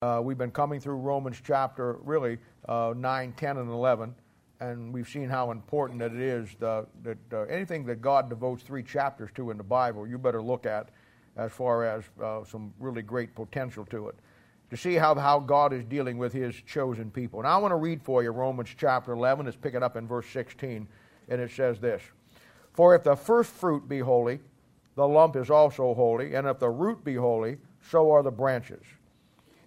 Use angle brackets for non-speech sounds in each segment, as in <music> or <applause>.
Uh, we've been coming through Romans chapter really uh, 9, 10, and 11, and we've seen how important it is the, that uh, anything that God devotes three chapters to in the Bible, you better look at as far as uh, some really great potential to it. To see how, how God is dealing with his chosen people. And I want to read for you Romans chapter 11. Let's pick it up in verse 16, and it says this For if the first fruit be holy, the lump is also holy, and if the root be holy, so are the branches.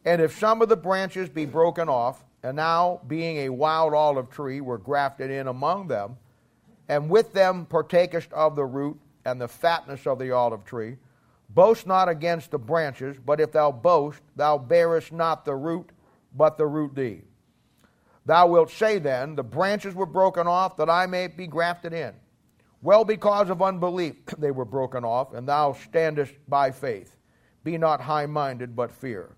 And if some of the branches be broken off, and now being a wild olive tree were grafted in among them, and with them partakest of the root and the fatness of the olive tree, boast not against the branches, but if thou boast, thou bearest not the root, but the root thee. Thou wilt say then, The branches were broken off that I may be grafted in. Well, because of unbelief <clears throat> they were broken off, and thou standest by faith. Be not high minded, but fear.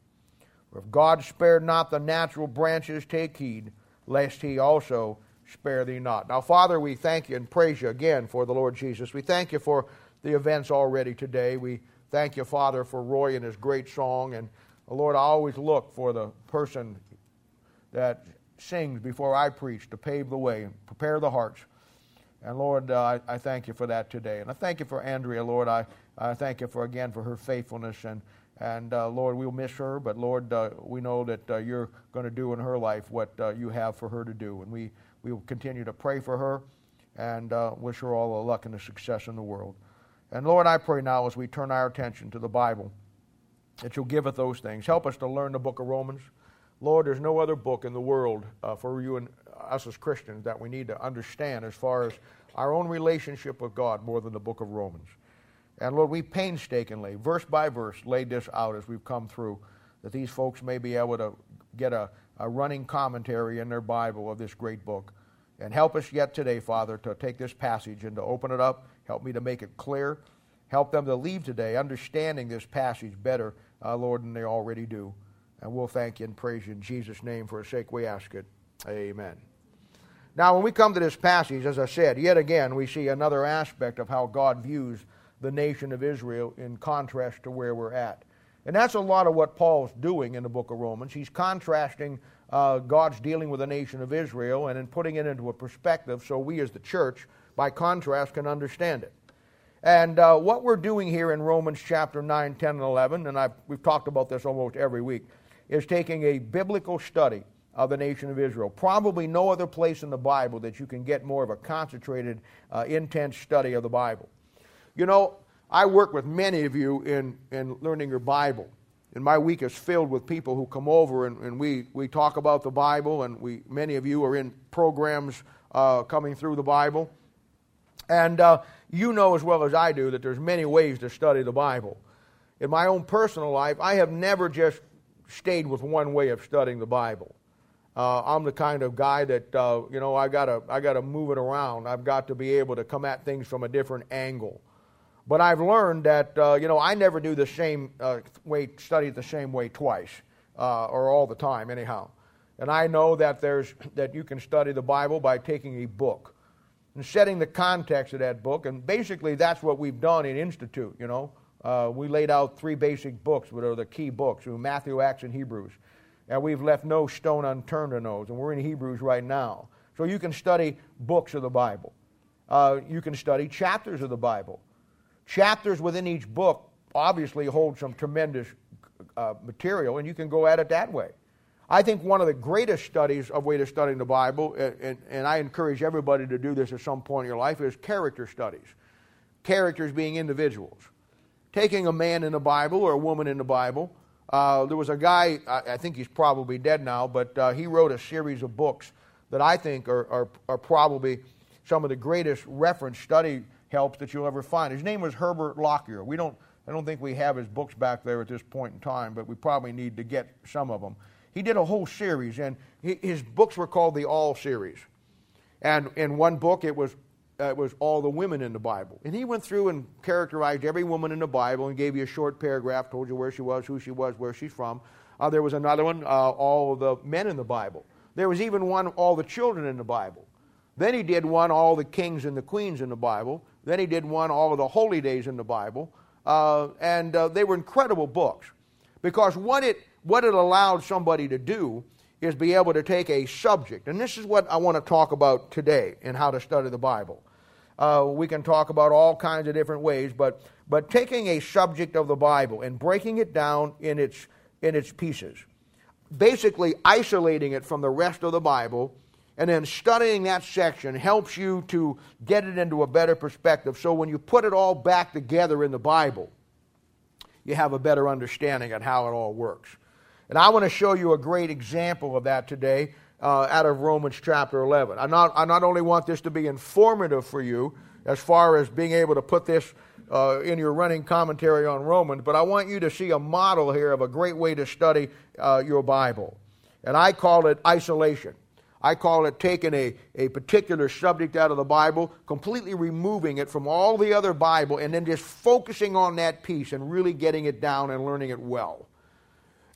For if God spared not the natural branches, take heed, lest he also spare thee not. Now, Father, we thank you and praise you again for the Lord Jesus. We thank you for the events already today. We thank you, Father, for Roy and his great song. And, Lord, I always look for the person that sings before I preach to pave the way and prepare the hearts. And Lord, uh, I, I, thank you for that today. And I thank you for Andrea, Lord. I, I thank you for again for her faithfulness and and uh, Lord, we'll miss her, but Lord, uh, we know that uh, you're going to do in her life what uh, you have for her to do. And we, we will continue to pray for her and uh, wish her all the luck and the success in the world. And Lord, I pray now as we turn our attention to the Bible that you'll give us those things. Help us to learn the book of Romans. Lord, there's no other book in the world uh, for you and us as Christians that we need to understand as far as our own relationship with God more than the book of Romans. And Lord, we painstakingly, verse by verse, laid this out as we've come through, that these folks may be able to get a, a running commentary in their Bible of this great book. And help us yet today, Father, to take this passage and to open it up. Help me to make it clear. Help them to leave today understanding this passage better, uh, Lord, than they already do. And we'll thank you and praise you in Jesus' name for a sake we ask it. Amen. Now, when we come to this passage, as I said, yet again, we see another aspect of how God views the nation of Israel in contrast to where we're at. And that's a lot of what Paul's doing in the book of Romans. He's contrasting uh, God's dealing with the nation of Israel and then putting it into a perspective so we as the church, by contrast, can understand it. And uh, what we're doing here in Romans chapter 9, 10, and 11, and I've, we've talked about this almost every week, is taking a biblical study of the nation of Israel. Probably no other place in the Bible that you can get more of a concentrated, uh, intense study of the Bible. You know, I work with many of you in, in learning your Bible. And my week is filled with people who come over and, and we, we talk about the Bible, and we, many of you are in programs uh, coming through the Bible. And uh, you know as well as I do that there's many ways to study the Bible. In my own personal life, I have never just stayed with one way of studying the Bible. Uh, I'm the kind of guy that uh, you know I gotta I gotta move it around. I've got to be able to come at things from a different angle. But I've learned that, uh, you know, I never do the same uh, way, study the same way twice, uh, or all the time, anyhow. And I know that, there's, that you can study the Bible by taking a book and setting the context of that book. And basically, that's what we've done in Institute, you know. Uh, we laid out three basic books, which are the key books Matthew, Acts, and Hebrews. And we've left no stone unturned on those. And we're in Hebrews right now. So you can study books of the Bible. Uh, you can study chapters of the Bible. Chapters within each book obviously hold some tremendous uh, material, and you can go at it that way. I think one of the greatest studies of way to studying the Bible, and, and, and, I encourage everybody to do this at some point in your life, is character studies. Characters being individuals. Taking a man in the Bible or a woman in the Bible. Uh, there was a guy, I, I, think he's probably dead now, but uh, he wrote a series of books that I think are, are, are probably some of the greatest reference study helps that you'll ever find. His name was Herbert Lockyer. We don't, I don't think we have his books back there at this point in time, but we probably need to get some of them. He did a whole series, and his books were called the All series. And in one book, it was uh, it was all the women in the Bible. And he went through and characterized every woman in the Bible and gave you a short paragraph, told you where she was, who she was, where she's from. Uh, there was another one, uh, all the men in the Bible. There was even one, all the children in the Bible. Then he did one, all the kings and the queens in the Bible. Then he did one, All of the Holy Days in the Bible. Uh, and uh, they were incredible books. Because what it, what it allowed somebody to do is be able to take a subject, and this is what I want to talk about today in how to study the Bible. Uh, we can talk about all kinds of different ways, but, but taking a subject of the Bible and breaking it down in its, in its pieces, basically isolating it from the rest of the Bible, and then studying that section helps you to get it into a better perspective. So when you put it all back together in the Bible, you have a better understanding of how it all works. And I want to show you a great example of that today uh, out of Romans chapter 11. I not, I not only want this to be informative for you as far as being able to put this uh, in your running commentary on Romans, but I want you to see a model here of a great way to study uh, your Bible. And I call it isolation. I call it taking a, a particular subject out of the Bible, completely removing it from all the other Bible, and then just focusing on that piece and really getting it down and learning it well.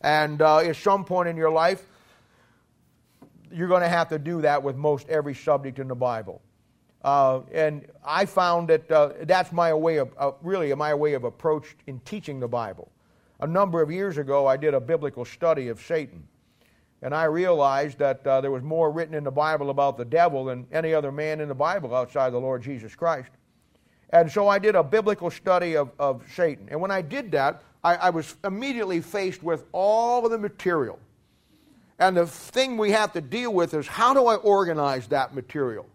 And uh, at some point in your life, you're going to have to do that with most every subject in the Bible. Uh, and I found that uh, that's my way of, uh, really my way of approach in teaching the Bible. A number of years ago, I did a biblical study of Satan. And I realized that uh, there was more written in the Bible about the devil than any other man in the Bible outside the Lord Jesus Christ. And so I did a biblical study of, of Satan. And when I did that, I, I was immediately faced with all of the material. And the thing we have to deal with is how do I organize that material?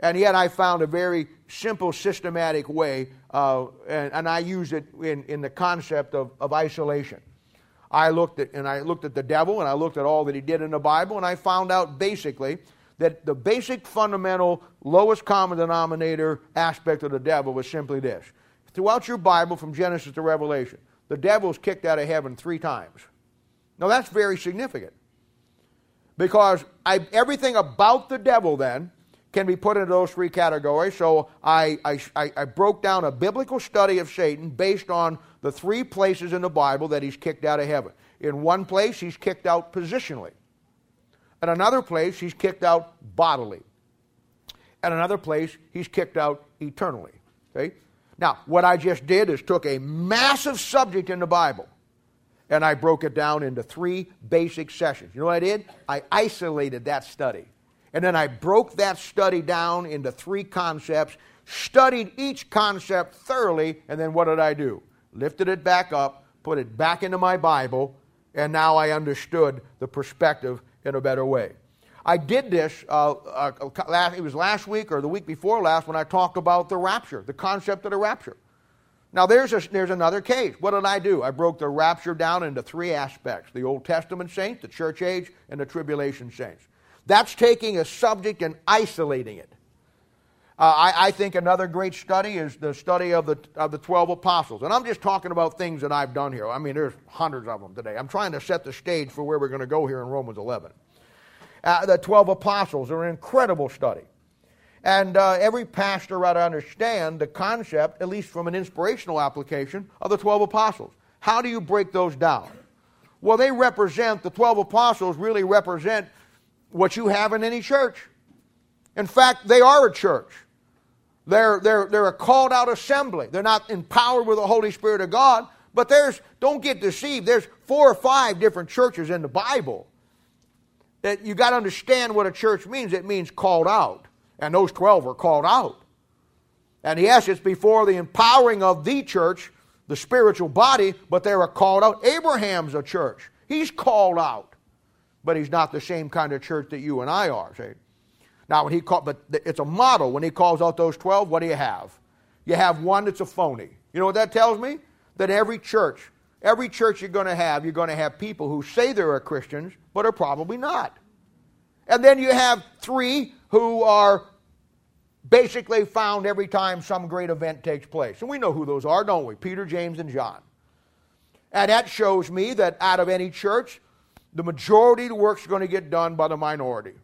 And yet I found a very simple, systematic way, uh, and, and, I use it in, in the concept of, of isolation. I looked at and I looked at the devil and I looked at all that he did in the Bible and I found out basically that the basic fundamental lowest common denominator aspect of the devil was simply this. Throughout your Bible from Genesis to Revelation, the devil is kicked out of heaven 3 times. Now that's very significant. Because I, everything about the devil then can be put into those three categories. So I, I, I broke down a biblical study of Satan based on the three places in the Bible that he's kicked out of heaven. In one place, he's kicked out positionally. In another place, he's kicked out bodily. In another place, he's kicked out eternally. Okay? Now, what I just did is took a massive subject in the Bible and I broke it down into three basic sessions. You know what I did? I isolated that study. And then I broke that study down into three concepts, studied each concept thoroughly, and then what did I do? Lifted it back up, put it back into my Bible, and now I understood the perspective in a better way. I did this, uh, uh, it was last week or the week before last when I talked about the rapture, the concept of the rapture. Now, there's, a, there's another case. What did I do? I broke the rapture down into three aspects the Old Testament saints, the church age, and the tribulation saints. That's taking a subject and isolating it. Uh, I, I, think another great study is the study of the, of the 12 apostles. And I'm just talking about things that I've done here. I mean, there's hundreds of them today. I'm trying to set the stage for where we're going to go here in Romans 11. Uh, the 12 apostles are an incredible study. And uh, every pastor ought to understand the concept, at least from an inspirational application, of the 12 apostles. How do you break those down? Well, they represent, the 12 apostles really represent what you have in any church. In fact, they are a church. They're, they're, they're a called out assembly. They're not empowered with the Holy Spirit of God, but there's, don't get deceived, there's four or five different churches in the Bible. That you got to understand what a church means. It means called out. And those 12 were called out. And yes, it's before the empowering of the church, the spiritual body, but they were called out. Abraham's a church. He's called out but he's not the same kind of church that you and I are. See? Now, when he called, but it's a model. When he calls out those 12, what do you have? You have one that's a phony. You know what that tells me? That every church, every church you're going to have, you're going to have people who say they're Christians, but are probably not. And then you have three who are basically found every time some great event takes place. And we know who those are, don't we? Peter, James, and John. And that shows me that out of any church, the majority of the work is going to get done by the minority.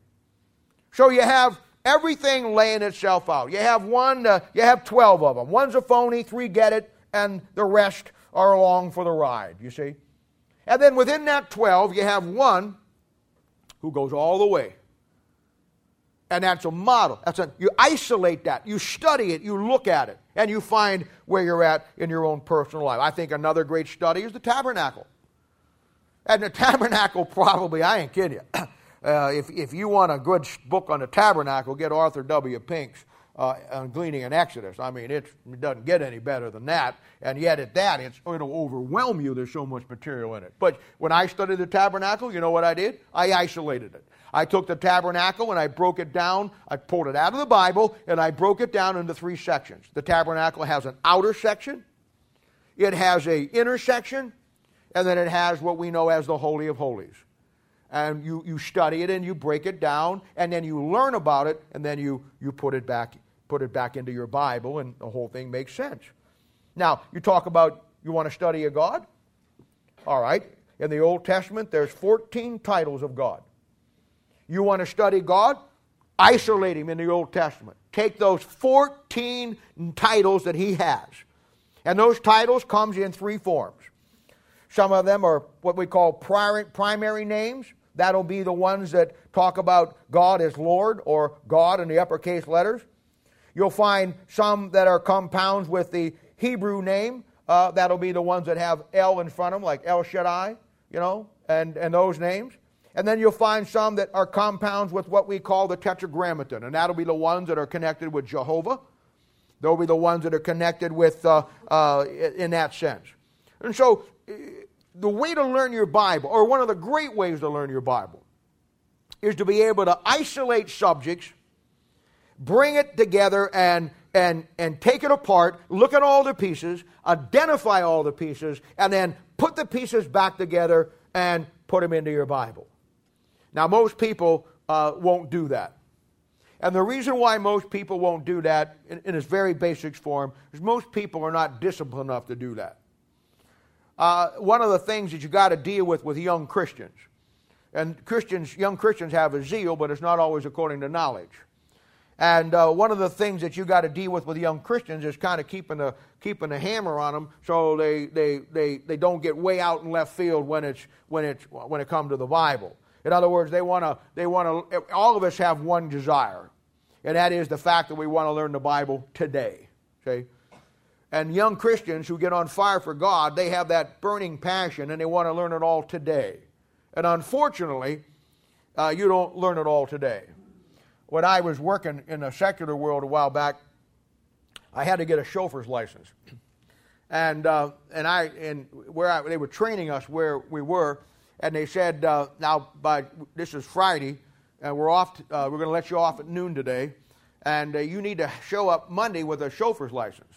So you have everything laying itself out. You have one, uh, you have 12 of them. One's a phony, three get it, and the rest are along for the ride, you see? And then within that 12, you have one who goes all the way. And that's a model. That's a, you isolate that, you study it, you look at it, and you find where you're at in your own personal life. I think another great study is the tabernacle. And the tabernacle <laughs> probably, I ain't kidding you. <clears throat> Uh, if, if you want a good book on the tabernacle, get Arthur W. Pink's uh, on Gleaning in Exodus. I mean, it doesn't get any better than that. And yet, at that, it'll overwhelm you. There's so much material in it. But when I studied the tabernacle, you know what I did? I isolated it. I took the tabernacle and I broke it down. I pulled it out of the Bible and I broke it down into three sections. The tabernacle has an outer section, it has a inner section, and then it has what we know as the Holy of Holies. And you, you study it and you break it down and then you learn about it and then you, you put it back put it back into your bible and the whole thing makes sense. Now you talk about you want to study a god? All right. In the old testament there's 14 titles of god. You want to study god? Isolate him in the old testament. Take those 14 titles that he has. And those titles comes in three forms some of them are what we call primary names That'll be the ones that talk about God as Lord or God in the uppercase letters. You'll find some that are compounds with the Hebrew name. Uh, that'll be the ones that have El in front of them, like El Shaddai, you know, and, and those names. And then you'll find some that are compounds with what we call the Tetragrammaton, and that'll be the ones that are connected with Jehovah. They'll be the ones that are connected with, uh, uh, in that sense. And so the way to learn your Bible, or one of the great ways to learn your Bible, is to be able to isolate subjects, bring it together, and, and, and take it apart, look at all the pieces, identify all the pieces, and then put the pieces back together and put them into your Bible. Now, most people uh, won't do that. And the reason why most people won't do that in, in its very basic form is most people are not disciplined enough to do that uh, one of the things that you got to deal with with young Christians. And Christians, young Christians have a zeal, but it's not always according to knowledge. And uh, one of the things that you got to deal with with young Christians is kind of keeping the keeping the hammer on them so they, they, they, they don't get way out in left field when it's when it's when it comes to the Bible. In other words, they want to they want to all of us have one desire, and that is the fact that we want to learn the Bible today. Okay, and young Christians who get on fire for God, they have that burning passion and they want to learn it all today. And unfortunately, uh, you don't learn it all today. When I was working in the secular world a while back, I had to get a chauffeur's license. And, uh, and, I, and where I, they were training us where we were, and they said, uh, now, by, this is Friday, and we're off, uh, we're going to let you off at noon today, and uh, you need to show up Monday with a chauffeur's license.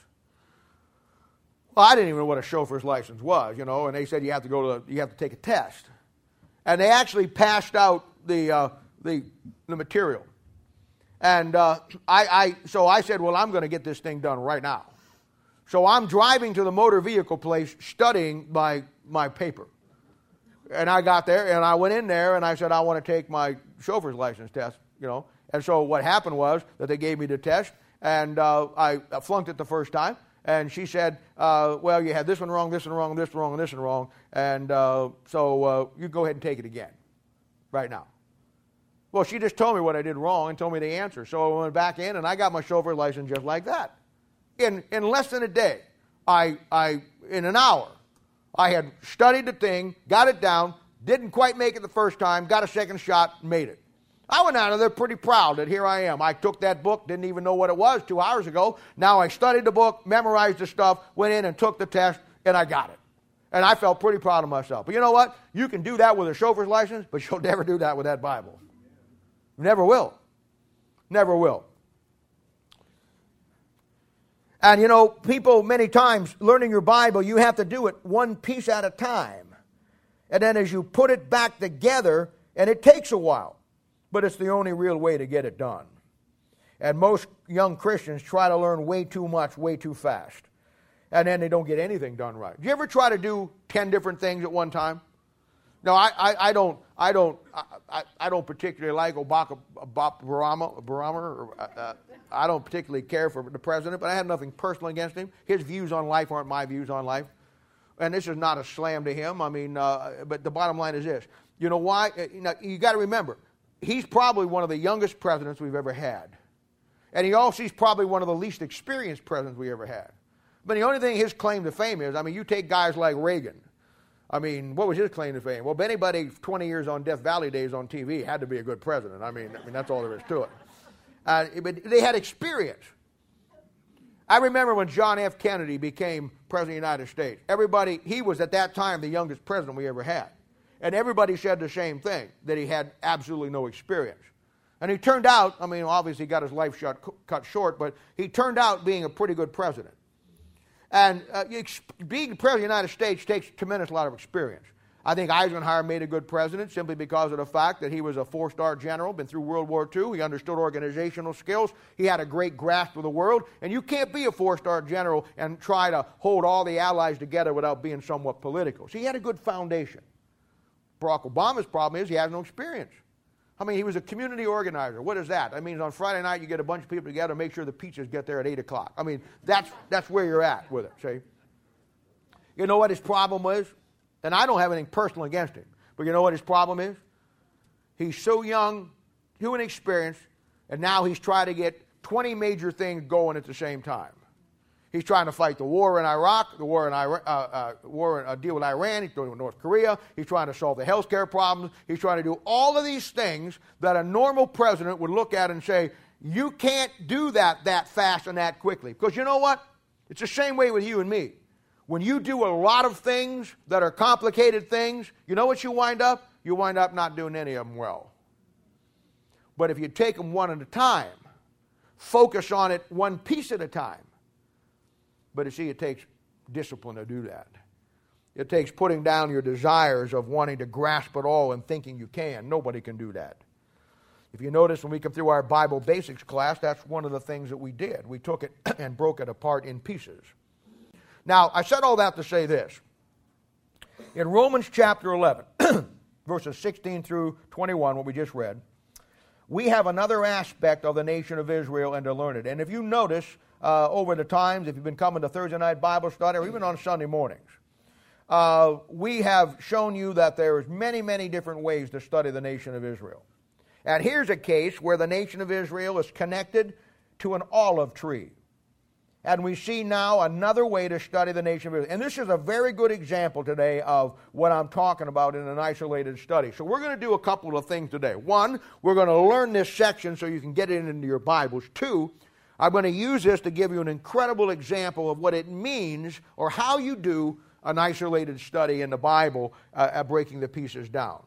Well, I didn't even know what a chauffeur's license was, you know, and they said you have to go to, you have to take a test. And they actually passed out the, uh, the, the material. And uh, I, I, so I said, well, I'm going to get this thing done right now. So I'm driving to the motor vehicle place studying my, my paper. And I got there and I went in there and I said, I want to take my chauffeur's license test, you know. And so what happened was that they gave me the test and uh, I flunked it the first time and she said, uh, Well, you had this one wrong, this one wrong, this one wrong, and this one wrong, and uh, so uh, you go ahead and take it again right now. Well, she just told me what I did wrong and told me the answer. So I went back in and I got my chauffeur license just like that. In, in less than a day, I, I, in an hour, I had studied the thing, got it down, didn't quite make it the first time, got a second shot, made it. I went out of there pretty proud that here I am. I took that book, didn't even know what it was two hours ago. Now I studied the book, memorized the stuff, went in and took the test, and I got it. And I felt pretty proud of myself. But you know what? You can do that with a chauffeur's license, but <laughs> you'll never do that with that Bible. Never will. Never will. And you know, people, many times, learning your Bible, you have to do it one piece at a time. And then as you put it back together, and it takes a while but it's the only real way to get it done. And most young Christians try to learn way too much, way too fast. And then they don't get anything done right. Do you ever try to do 10 different things at one time? No, I, I, I don't, I don't, I, I don't particularly like Obama, Obama, Obama uh, uh, I don't particularly care for the president, but I have nothing personal against him. His views on life aren't my views on life. And this is not a slam to him. I mean, uh, but the bottom line is this. You know why? Uh, you, you got to remember, he's probably one of the youngest presidents we've ever had. And he also he's probably one of the least experienced presidents we ever had. But the only thing his claim to fame is, I mean, you take guys like Reagan, I mean, what was his claim to fame? Well, anybody 20 years on Death Valley days on TV had to be a good president. I mean, I mean that's all there is to it. Uh, but they had experience. I remember when John F. Kennedy became president of the United States. Everybody, he was at that time the youngest president we ever had. And everybody said the same thing that he had absolutely no experience. And he turned out, I mean, obviously he got his life shot, cut short, but he turned out being a pretty good president. And uh, being president of the United States takes a tremendous lot of experience. I think Eisenhower made a good president simply because of the fact that he was a four star general, been through World War II. He understood organizational skills. He had a great grasp of the world. And you can't be a four star general and try to hold all the allies together without being somewhat political. So he had a good foundation. Barack Obama's problem is he has no experience. I mean, he was a community organizer. What is that? That means on Friday night you get a bunch of people together, make sure the pizzas get there at 8 o'clock. I mean, that's, that's where you're at with it, see? You know what his problem was? And I don't have anything personal against him. But you know what his problem is? He's so young, too inexperienced, and now he's trying to get 20 major things going at the same time. He's trying to fight the war in Iraq, the war in Iran, uh, uh, war uh, deal with Iran. He's doing with North Korea. He's trying to solve the health care problems. He's trying to do all of these things that a normal president would look at and say, "You can't do that that fast and that quickly." Because you know what? It's the same way with you and me. When you do a lot of things that are complicated things, you know what you wind up? You wind up not doing any of them well. But if you take them one at a time, focus on it one piece at a time. But you see, it takes discipline to do that. It takes putting down your desires of wanting to grasp it all and thinking you can. Nobody can do that. If you notice, when we come through our Bible basics class, that's one of the things that we did. We took it <clears throat> and broke it apart in pieces. Now, I said all that to say this. In Romans chapter 11, <clears throat> verses 16 through 21, what we just read, we have another aspect of the nation of Israel and to learn it. And if you notice uh, over the times, if you've been coming to Thursday night Bible study or even on Sunday mornings, uh, we have shown you that there's many, many different ways to study the nation of Israel. And here's a case where the nation of Israel is connected to an olive tree. And we see now another way to study the nation of Israel. And this is a very good example today of what I'm talking about in an isolated study. So we're going to do a couple of things today. One, we're going to learn this section so you can get it into your Bibles. Two, I'm going to use this to give you an incredible example of what it means or how you do an isolated study in the Bible uh, at breaking the pieces down.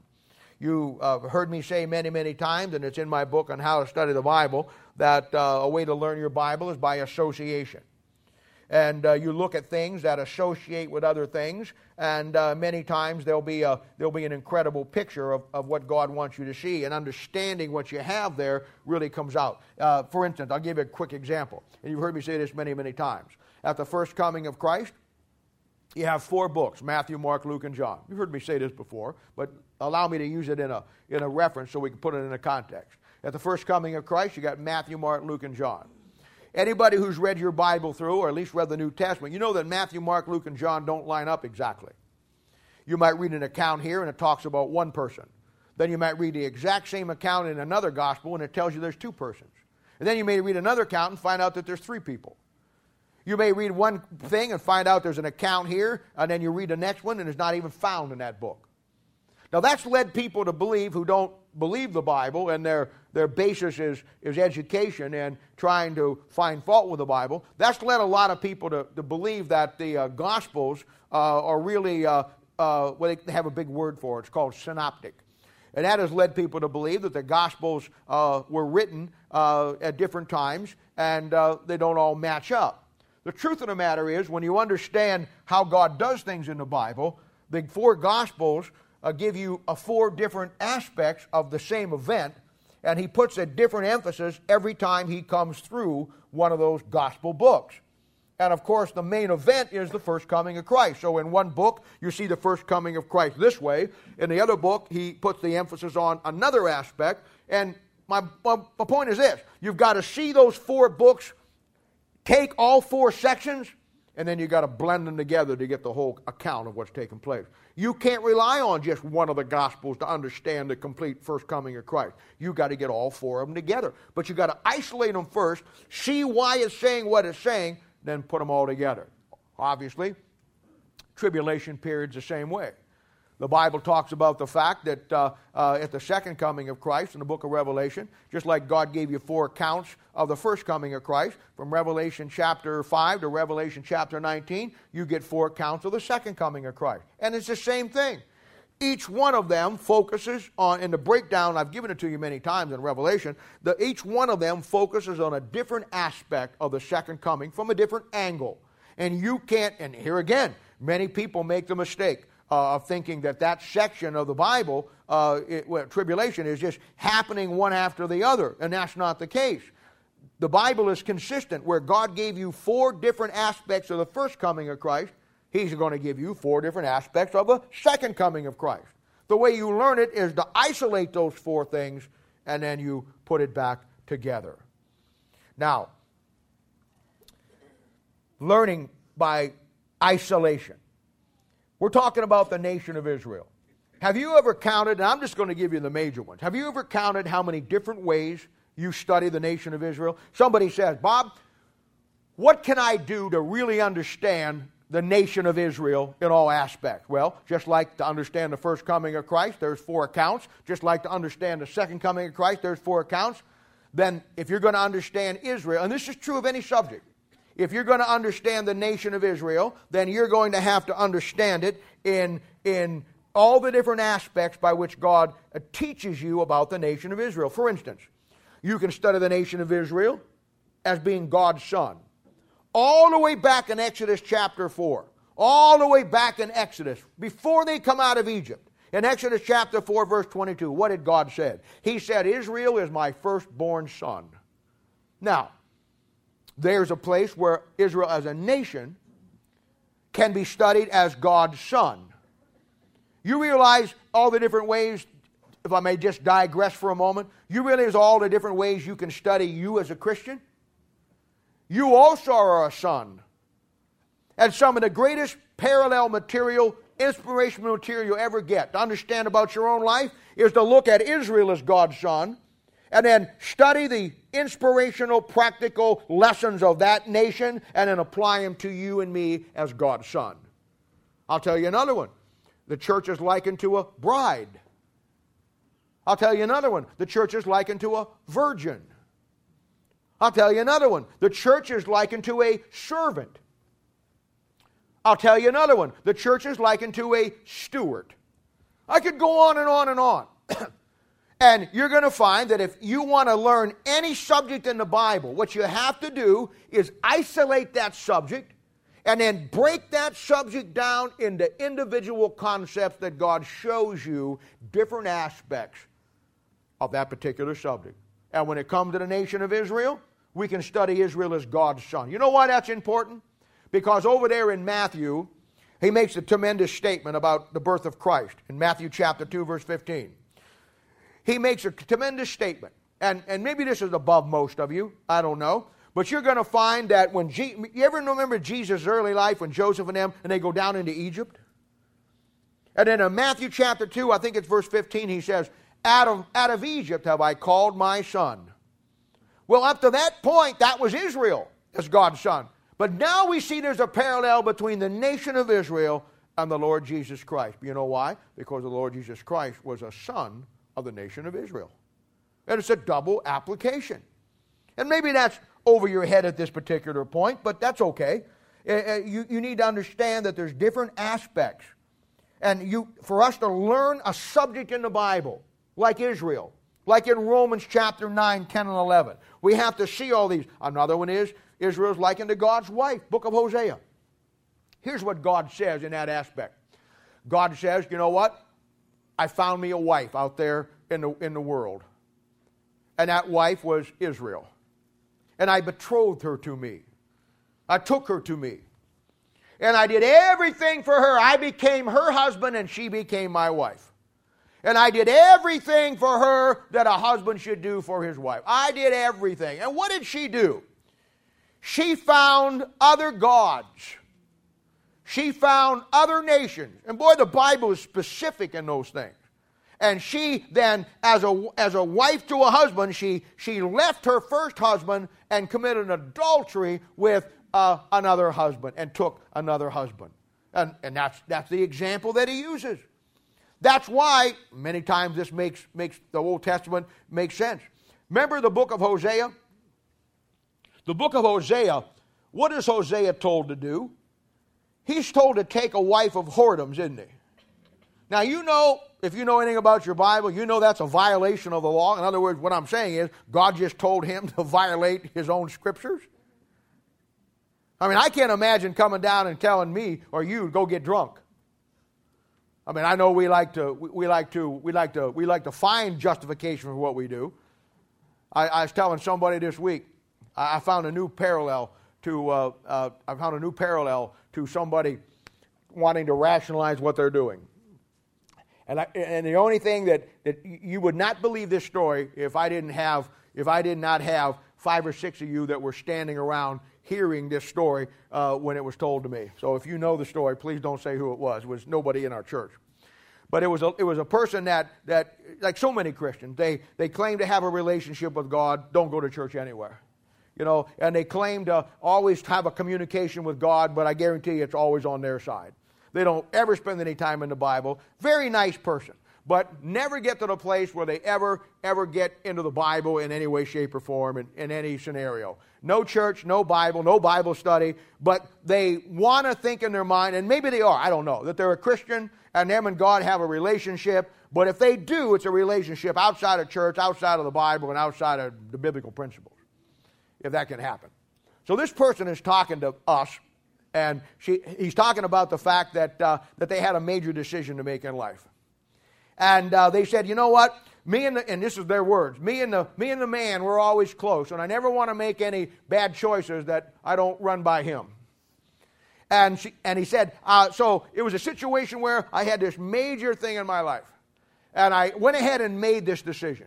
You uh, heard me say many, many times, and it's in my book on how to study the Bible, that uh, a way to learn your Bible is by association. And uh, you look at things that associate with other things, and uh, many times there'll be, a, there'll be an incredible picture of, of what God wants you to see, and understanding what you have there really comes out. Uh, for instance, I'll give you a quick example, and you've heard me say this many, many times. At the first coming of Christ, you have four books Matthew, Mark, Luke, and John. You've heard me say this before, but allow me to use it in a, in a reference so we can put it in a context. At the first coming of Christ, you got Matthew, Mark, Luke, and John. Anybody who's read your Bible through, or at least read the New Testament, you know that Matthew, Mark, Luke, and John don't line up exactly. You might read an account here and it talks about one person. Then you might read the exact same account in another gospel and it tells you there's two persons. And then you may read another account and find out that there's three people. You may read one thing and find out there's an account here, and then you read the next one and it's not even found in that book. Now, that's led people to believe who don't believe the Bible and their, their basis is, is education and trying to find fault with the Bible. That's led a lot of people to, to believe that the uh, Gospels uh, are really, uh, uh well, they have a big word for it. It's called synoptic. And that has led people to believe that the Gospels uh, were written uh, at different times and they don't all match up. The truth of the matter is, when you understand how God does things in the Bible, the four Gospels give you four different aspects of the same event, and he puts a different emphasis every time he comes through one of those gospel books. And of course, the main event is the first coming of Christ. So, in one book, you see the first coming of Christ this way. In the other book, he puts the emphasis on another aspect. And my, my, my point is this you've got to see those four books, take all four sections, and then you've got to blend them together to get the whole account of what's taking place. You can't rely on just one of the Gospels to understand the complete first coming of Christ. You've got to get all four of them together. But you've got to isolate them first, see why it's saying what it's saying, then put them all together. Obviously, tribulation period's the same way. The Bible talks about the fact that uh, uh, at the second coming of Christ in the book of Revelation, just like God gave you four accounts of the first coming of Christ, from Revelation chapter 5 to Revelation chapter 19, you get four accounts of the second coming of Christ. And it's the same thing. Each one of them focuses on, in the breakdown, I've given it to you many times in Revelation, the, each one of them focuses on a different aspect of the second coming from a different angle. And you can't, and here again, many people make the mistake uh, of thinking that that section of the Bible, uh, it, well, tribulation, is just happening one after the other, and that's not the case. The Bible is consistent where God gave you four different aspects of the first coming of Christ. He's going to give you four different aspects of the second coming of Christ. The way you learn it is to isolate those four things and then you put it back together. Now, learning by isolation. We're talking about the nation of Israel. Have you ever counted, and I'm just going to give you the major ones, have you ever counted how many different ways you study the nation of Israel? Somebody says, Bob, what can I do to really understand the nation of Israel in all aspects? Well, just like to understand the first coming of Christ, there's four accounts. Just like to understand the second coming of Christ, there's four accounts. Then, if you're going to understand Israel, and this is true of any subject, if you're going to understand the nation of Israel, then you're going to have to understand it in, in all the different aspects by which God uh, teaches you about the nation of Israel. For instance, you can study the nation of Israel as being God's son. All the way back in Exodus chapter 4, all the way back in Exodus, before they come out of Egypt. In Exodus chapter 4, verse 22, what did God say? He said, Israel is my firstborn son. Now, there's a place where Israel as a nation can be studied as God's son. You realize all the different ways, if I may just digress for a moment, you realize all the different ways you can study you as a Christian? You also are a son. And some of the greatest parallel material, inspirational material you ever get to understand about your own life is to look at Israel as God's son and then study the inspirational, practical lessons of that nation and then apply them to you and me as God's son. I'll tell you another one. The church is likened to a bride. I'll tell you another one. The church is likened to a virgin. I'll tell you another one. The church is likened to a servant. I'll tell you another one. The church is likened to a steward. I could go on and on and on. <clears throat> And you're going to find that if you want to learn any subject in the Bible, what you have to do is isolate that subject and then break that subject down into individual concepts that God shows you different aspects of that particular subject. And when it comes to the nation of Israel, we can study Israel as God's son. You know why that's important? Because over there in Matthew, he makes a tremendous statement about the birth of Christ in Matthew chapter 2 verse 15 he makes a tremendous statement. And, and maybe this is above most of you, I don't know. But you're going to find that when, Je- you ever remember Jesus' early life when Joseph and them, and they go down into Egypt? And then in Matthew chapter 2, I think it's verse 15, he says, out of, out of Egypt have I called my son. Well, up to that point, that was Israel as God's son. But now we see there's a parallel between the nation of Israel and the Lord Jesus Christ. You know why? Because the Lord Jesus Christ was a son of the nation of Israel. And it's a double application. And maybe that's over your head at this particular point, but that's okay. Uh, uh, you, you need to understand that there's different aspects. And you, for us to learn a subject in the Bible, like Israel, like in Romans chapter 9, 10, and 11, we have to see all these. Another one is Israel's likened to God's wife, book of Hosea. Here's what God says in that aspect God says, you know what? I found me a wife out there in the, in the world. And that wife was Israel. And I betrothed her to me. I took her to me. And I did everything for her. I became her husband and she became my wife. And I did everything for her that a husband should do for his wife. I did everything. And what did she do? She found other gods she found other nations. And boy, the Bible is specific in those things. And she then, as a, as a wife to a husband, she, she left her first husband and committed adultery with uh, another husband and took another husband. And, and that's, that's the example that he uses. That's why many times this makes, makes the Old Testament make sense. Remember the book of Hosea? The book of Hosea, what is Hosea told to do? He's told to take a wife of whoredoms, isn't he? Now, you know, if you know anything about your Bible, you know that's a violation of the law. In other words, what I'm saying is, God just told him to violate his own scriptures. I mean, I can't imagine coming down and telling me or you go get drunk. I mean, I know we like to we like to we like to we like to find justification for what we do. I, I was telling somebody this week, I, found a new parallel to uh, uh, I found a new parallel to somebody wanting to rationalize what they're doing. And, I, and the only thing that, that you would not believe this story if I didn't have if I did not have five or six of you that were standing around hearing this story uh, when it was told to me. So if you know the story, please don't say who it was. It was nobody in our church. But it was a, it was a person that, that, like so many Christians, they, they claim to have a relationship with God, don't go to church anywhere. You know, and they claim to always have a communication with God, but I guarantee you it's always on their side. They don't ever spend any time in the Bible. Very nice person but never get to the place where they ever, ever get into the Bible in any way, shape, or form in, in any scenario. No church, no Bible, no Bible study, but they want to think in their mind, and maybe they are, I don't know, that they're a Christian and them and God have a relationship, but if they do, it's a relationship outside of church, outside of the Bible, and outside of the biblical principles, if that can happen. So this person is talking to us, and she, he's talking about the fact that, uh, that they had a major decision to make in life. And uh, they said, you know what? Me and the, and this is their words. Me and the me and the man, we're always close, and I never want to make any bad choices that I don't run by him. And she, and he said, uh, so it was a situation where I had this major thing in my life, and I went ahead and made this decision,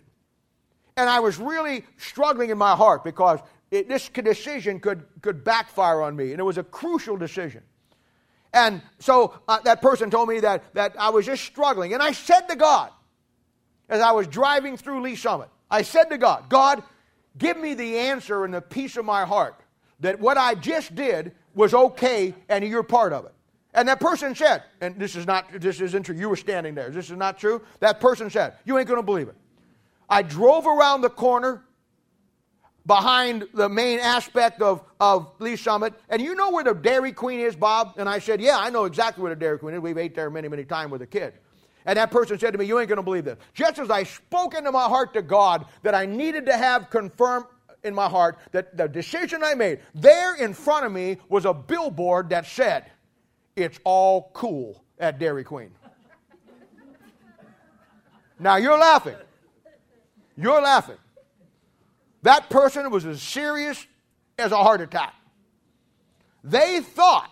and I was really struggling in my heart because it, this decision could could backfire on me, and it was a crucial decision. And so uh, that person told me that, that I was just struggling. And I said to God, as I was driving through Lee's Summit, I said to God, God, give me the answer and the peace of my heart that what I just did was okay and you're part of it. And that person said, and this is not, this isn't true, you were standing there, this is not true. That person said, You ain't going to believe it. I drove around the corner behind the main aspect of, of Lee's Summit. And you know where the Dairy Queen is, Bob? And I said, Yeah, I know exactly where the Dairy Queen is. We've ate there many, many times with a kid. And that person said to me, You ain't going to believe this. Just as I spoke into my heart to God that I needed to have confirmed in my heart that the decision I made, there in front of me was a billboard that said, It's all cool at Dairy Queen. <laughs> now you're laughing. You're laughing. That person was as serious as a heart attack. They thought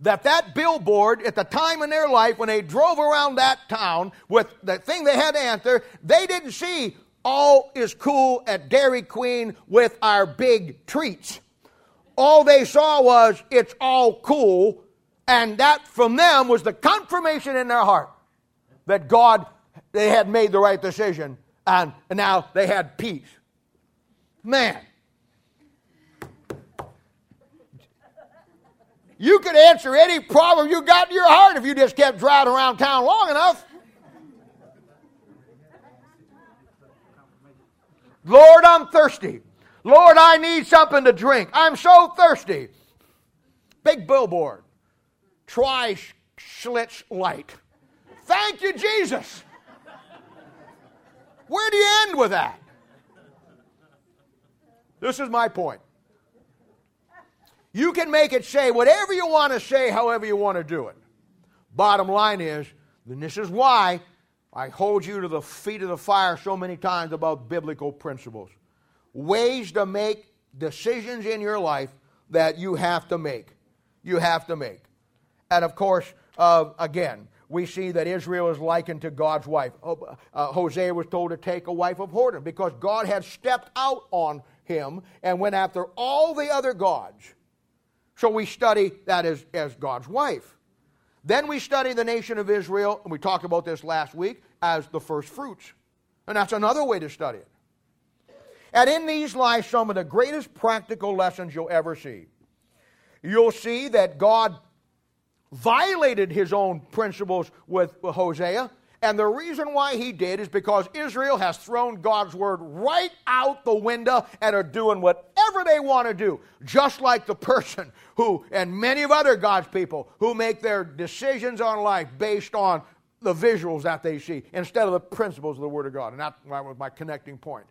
that that billboard at the time in their life when they drove around that town with the thing they had to answer, they didn't see all is cool at Dairy Queen with our big treats. All they saw was it's all cool, and that from them was the confirmation in their heart that God, they had made the right decision, and, now they had peace. Man. You could answer any problem you got in your heart if you just kept driving around town long enough. Lord, I'm thirsty. Lord, I need something to drink. I'm so thirsty. Big billboard. Try Schlitz Light. Thank you, Jesus. Where do you end with that? This is my point. You can make it say whatever you want to say, however you want to do it. Bottom line is, and this is why I hold you to the feet of the fire so many times about biblical principles. Ways to make decisions in your life that you have to make. You have to make. And of course, uh, again, we see that Israel is likened to God's wife. Uh, Hosea was told to take a wife of whoredom because God had stepped out on him and went after all the other gods. So we study that as, as God's wife. Then we study the nation of Israel, and we talked about this last week, as the first fruits. And that's another way to study it. And in these lie some of the greatest practical lessons you'll ever see. You'll see that God violated his own principles with Hosea. And the reason why he did is because Israel has thrown God's word right out the window and are doing whatever they want to do, just like the person who, and many of other God's people, who make their decisions on life based on the visuals that they see instead of the principles of the Word of God. And that was my connecting point.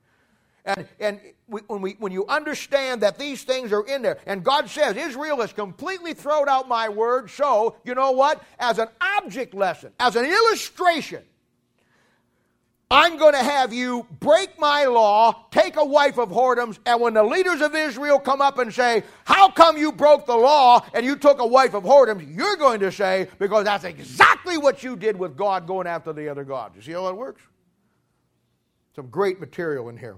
And, and when, we, when you understand that these things are in there, and God says, Israel has completely thrown out my word, so, you know what? As an object lesson, as an illustration, I'm going to have you break my law, take a wife of whoredoms, and when the leaders of Israel come up and say, How come you broke the law and you took a wife of whoredoms? You're going to say, Because that's exactly what you did with God going after the other gods. You see how that works? Some great material in here.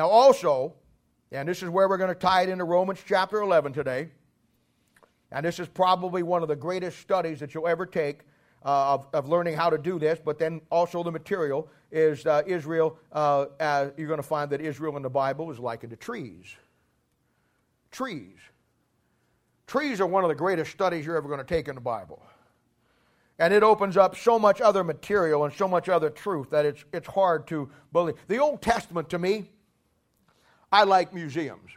Now, also, and this is where we're going to tie it into Romans chapter 11 today, and this is probably one of the greatest studies that you'll ever take uh, of, of learning how to do this, but then also the material is uh, Israel. Uh, you're going to find that Israel in the Bible is likened to trees. Trees. Trees are one of the greatest studies you're ever going to take in the Bible. And it opens up so much other material and so much other truth that it's, it's hard to believe. The Old Testament, to me, I like museums.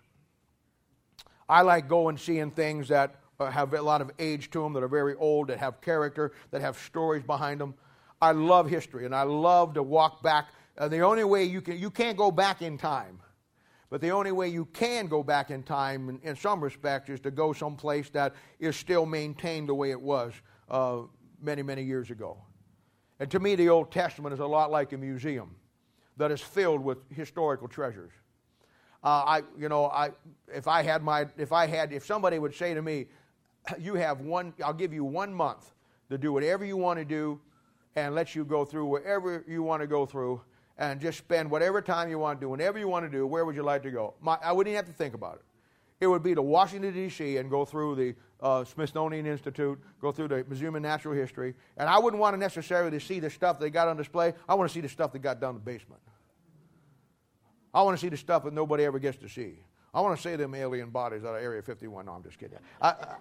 I like going seeing things that uh, have a lot of age to them, that are very old, that have character, that have stories behind them. I love history, and I love to walk back. Uh, the only way you can, you can't go back in time, but the only way you can go back in time, in, in some respects, is to go someplace that is still maintained the way it was uh, many, many years ago. And to me, the Old Testament is a lot like a museum that is filled with historical treasures. Uh, I, you know, I, if I had my, if I had, if somebody would say to me, you have one, I'll give you one month to do whatever you want to do and let you go through wherever you want to go through and just spend whatever time you want to do, whenever you want to do, where would you like to go? My, I wouldn't even have to think about it. It would be to Washington, D.C., and go through the uh, Smithsonian Institute, go through the Museum of Natural History. And I wouldn't want to necessarily see the stuff they got on display. I want to see the stuff that got down the basement. I want to see the stuff that nobody ever gets to see. I want to see them alien bodies out of Area 51. No, I'm just kidding. I, I,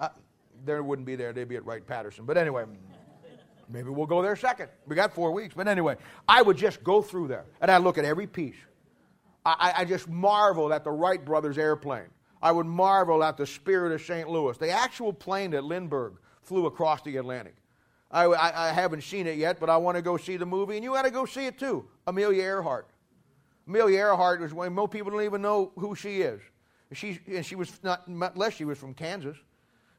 I, they wouldn't be there. They'd be at Wright Patterson. But anyway, maybe we'll go there second. We got four weeks. But anyway, I would just go through there and I look at every piece. I, I just marvel at the Wright brothers airplane. I would marvel at the Spirit of St. Louis, the actual plane that Lindbergh flew across the Atlantic. I, I, I haven't seen it yet, but I want to go see the movie, and you got to go see it too. Amelia Earhart. Amelia Earhart was one, most people don't even know who she is. She, and she was not, unless she was from Kansas.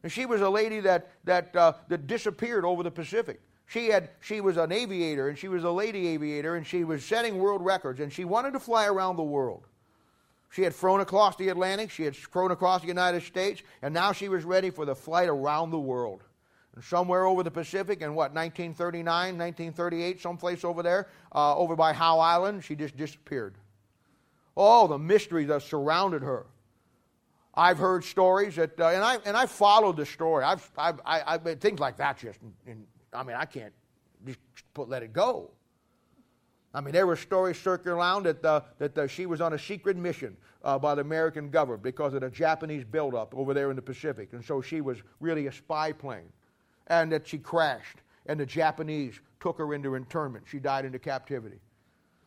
And she was a lady that, that, uh, that disappeared over the Pacific. She, had, she was an aviator, and she was a lady aviator, and she was setting world records, and she wanted to fly around the world. She had flown across the Atlantic, she had flown across the United States, and now she was ready for the flight around the world. Somewhere over the Pacific in what, 1939, 1938, someplace over there, uh, over by Howland Island, she just disappeared. Oh, the mystery that surrounded her. I've heard stories that, uh, and I and I followed the story. I've, I've I, I, things like that. Just, I mean, I can't just put, let it go. I mean, there were stories circling around that uh, that uh, she was on a secret mission uh, by the American government because of the Japanese buildup over there in the Pacific, and so she was really a spy plane, and that she crashed, and the Japanese took her into internment. She died into captivity.